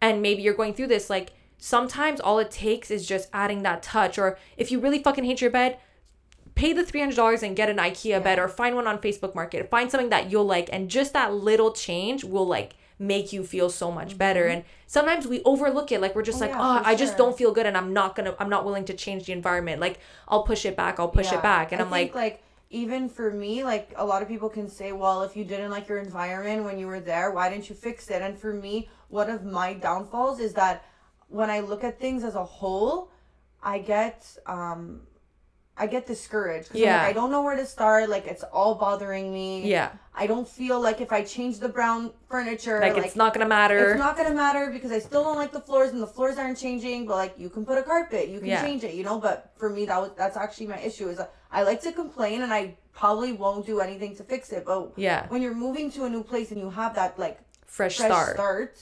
[SPEAKER 2] and maybe you're going through this like sometimes all it takes is just adding that touch or if you really fucking hate your bed pay the $300 and get an ikea bed or find one on facebook market find something that you'll like and just that little change will like make you feel so much better and sometimes we overlook it like we're just
[SPEAKER 1] Mm-hmm. Oh,
[SPEAKER 2] like
[SPEAKER 1] yeah,
[SPEAKER 2] oh i just don't feel good and i'm not gonna i'm not willing to change the environment like i'll push it back i'll push
[SPEAKER 1] Yeah.
[SPEAKER 2] it back and
[SPEAKER 1] I
[SPEAKER 2] i'm
[SPEAKER 1] think,
[SPEAKER 2] like
[SPEAKER 1] like even for me, like a lot of people can say, well, if you didn't like your environment when you were there, why didn't you fix it? And for me, one of my downfalls is that when I look at things as a whole, I get um I get discouraged.
[SPEAKER 2] Yeah.
[SPEAKER 1] like, I don't know where to start. Like it's all bothering me.
[SPEAKER 2] yeah
[SPEAKER 1] I don't feel like if I change the brown furniture,
[SPEAKER 2] like, it's not gonna matter
[SPEAKER 1] it's not gonna matter because I still don't like the floors and the floors aren't changing. But like you can put a carpet, you can
[SPEAKER 2] Yeah.
[SPEAKER 1] change it, you know. But for me, that was that's actually my issue. Is I like to complain and I probably won't do anything to fix it. But
[SPEAKER 2] yeah
[SPEAKER 1] when you're moving to a new place and you have that like
[SPEAKER 2] fresh,
[SPEAKER 1] fresh
[SPEAKER 2] start
[SPEAKER 1] start,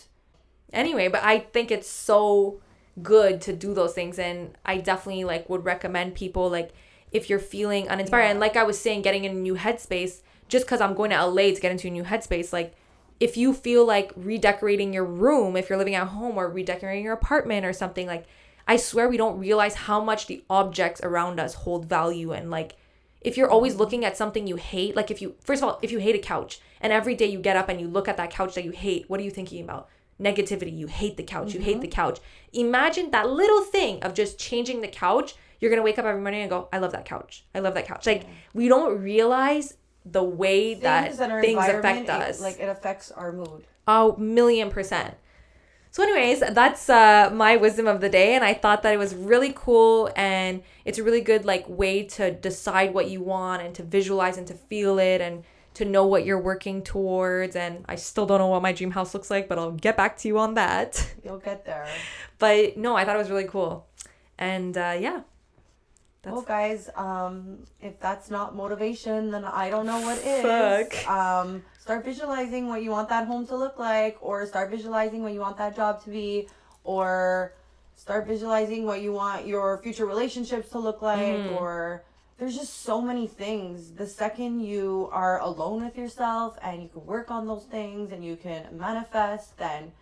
[SPEAKER 2] anyway but i think it's so good to do those things and i definitely like would recommend people like if you're feeling uninspired.
[SPEAKER 1] Yeah.
[SPEAKER 2] and like i was saying getting in a new headspace just because i'm going to la to get into a new headspace like if you feel like redecorating your room if you're living at home or redecorating your apartment or something like i swear we don't realize how much the objects around us hold value. And like if you're always mm-hmm. looking at something you hate like if you first of all if you hate a couch and every day you get up and you look at that couch that you hate what are you thinking about? Negativity. You hate the couch. You hate mm-hmm. the couch. Imagine that little thing of just changing the couch you're gonna wake up every morning and go i love that couch i love that couch like we don't realize the way that
[SPEAKER 1] things that are
[SPEAKER 2] things affect
[SPEAKER 1] it-
[SPEAKER 2] us
[SPEAKER 1] like it affects our mood.
[SPEAKER 2] a million percent. So, anyways, that's uh, my wisdom of the day, and I thought that it was really cool, and it's a really good like way to decide what you want and to visualize and to feel it and to know what you're working towards. And I still don't know what my dream house looks like, but I'll get back to you on that.
[SPEAKER 1] You'll get there.
[SPEAKER 2] But no, I thought it was really cool, and uh, yeah,
[SPEAKER 1] well, guys, um, if that's not motivation, then I don't know what is.
[SPEAKER 2] Fuck.
[SPEAKER 1] Um, start visualizing what you want that home to look like, or start visualizing what you want that job to be, or start visualizing what you want your future relationships to look like
[SPEAKER 2] Mm-hmm.
[SPEAKER 1] or there's just so many things the second you are alone with yourself and you can work on those things and you can manifest then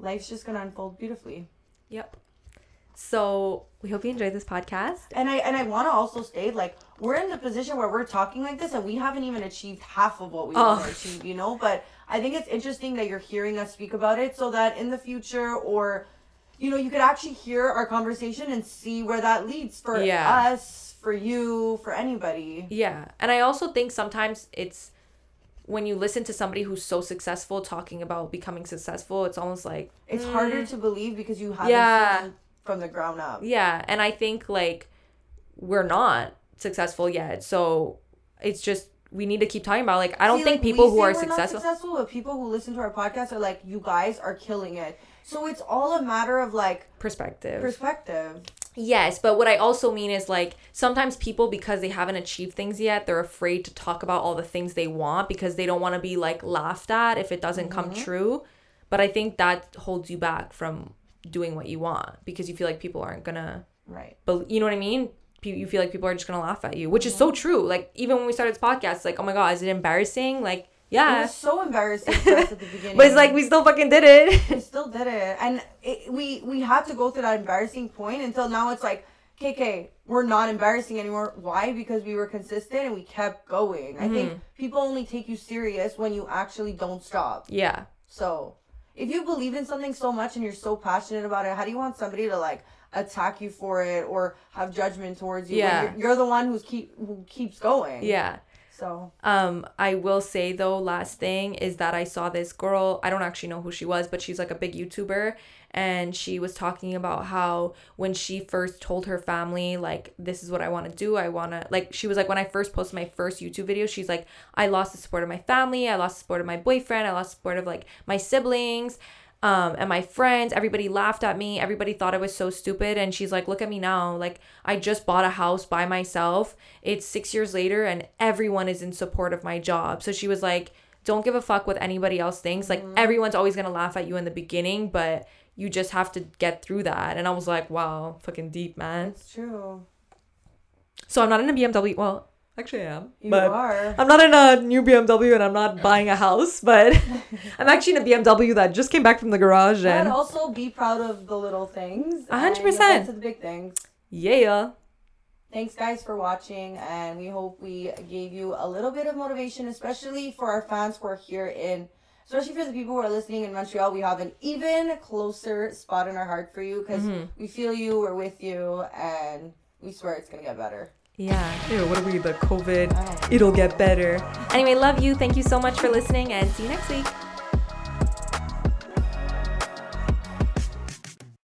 [SPEAKER 1] life's just gonna unfold beautifully
[SPEAKER 2] Yep. So we hope you enjoyed this podcast.
[SPEAKER 1] and i and i want to also state like we're in the position where we're talking like this and we haven't even achieved half of what we want
[SPEAKER 2] Oh.
[SPEAKER 1] to achieve you know but i think it's interesting that you're hearing us speak about it so that in the future or you know you could actually hear our conversation and see where that leads for
[SPEAKER 2] Yeah.
[SPEAKER 1] us for you for anybody
[SPEAKER 2] Yeah. And I also think sometimes it's when you listen to somebody who's so successful talking about becoming successful, it's almost like
[SPEAKER 1] it's harder mm. to believe because you haven't
[SPEAKER 2] Yeah.
[SPEAKER 1] seen from the ground up
[SPEAKER 2] Yeah, and I think like we're not successful yet. So it's just we need to keep talking about like I don't
[SPEAKER 1] See,
[SPEAKER 2] think
[SPEAKER 1] like,
[SPEAKER 2] people who are successful
[SPEAKER 1] successful, but people who listen to our podcast are like, you guys are killing it. So it's all a matter of like
[SPEAKER 2] perspective.
[SPEAKER 1] perspective.
[SPEAKER 2] yes, but what I also mean is like sometimes people because they haven't achieved things yet, they're afraid to talk about all the things they want because they don't want to be like laughed at if it doesn't come
[SPEAKER 1] Mm-hmm.
[SPEAKER 2] true. But I think that holds you back from doing what you want because you feel like people aren't gonna
[SPEAKER 1] Right.
[SPEAKER 2] but you know what I mean? You feel like people are just gonna laugh at you, which is
[SPEAKER 1] Mm-hmm.
[SPEAKER 2] so true. Like even when we started this podcast, like, oh my god, is it embarrassing? Like,
[SPEAKER 1] It
[SPEAKER 2] yeah,
[SPEAKER 1] was so embarrassing at the beginning.
[SPEAKER 2] but it's like we still fucking did it.
[SPEAKER 1] we still did it, and it, we we had to go through that embarrassing point until now. It's like, KK, we're not embarrassing anymore. Why? Because we were consistent and we kept going. I
[SPEAKER 2] Mm-hmm.
[SPEAKER 1] think people only take you serious when you actually don't stop.
[SPEAKER 2] yeah,
[SPEAKER 1] So, if you believe in something so much and you're so passionate about it, how do you want somebody to like attack you for it or have judgment towards you?
[SPEAKER 2] Yeah.
[SPEAKER 1] you're, you're the one who's keep who keeps going.
[SPEAKER 2] yeah.
[SPEAKER 1] So
[SPEAKER 2] Um, I will say though, last thing is that I saw this girl. I don't actually know who she was, but she's like a big YouTuber, and she was talking about how when she first told her family like this is what I want to do, I want to like she was like when I first posted my first YouTube video, she's like I lost the support of my family, I lost the support of my boyfriend, I lost the support of like my siblings. Um, and my friends, everybody laughed at me. Everybody thought I was so stupid. And she's like, look at me now. Like, I just bought a house by myself. It's six years later, and everyone is in support of my job. So she was like, don't give a fuck what anybody else thinks. Like, everyone's always gonna laugh at you in the beginning, but you just have to get through that. And I was like, wow, fucking deep, man.
[SPEAKER 1] it's true.
[SPEAKER 2] So I'm not in a BMW. Well, actually, I am.
[SPEAKER 1] You
[SPEAKER 2] but
[SPEAKER 1] are.
[SPEAKER 2] I'm not in a new BMW and I'm not buying a house, but I'm actually in a BMW that just came back from the garage
[SPEAKER 1] But
[SPEAKER 2] and
[SPEAKER 1] also be proud of the little things.
[SPEAKER 2] A hundred
[SPEAKER 1] and you'll
[SPEAKER 2] percent.
[SPEAKER 1] get To the big things.
[SPEAKER 2] yeah.
[SPEAKER 1] Thanks, guys, for watching, and we hope we gave you a little bit of motivation, especially for our fans who are here in, especially for the people who are listening in Montreal. We have an even closer spot in our heart for you because
[SPEAKER 2] Mm-hmm.
[SPEAKER 1] we feel you, we're with you, and we swear it's gonna get better.
[SPEAKER 2] Yeah. Ew, what are we, the COVID?
[SPEAKER 1] I don't know.
[SPEAKER 2] It'll get better. Anyway, love you. Thank you so much for listening and see you next week.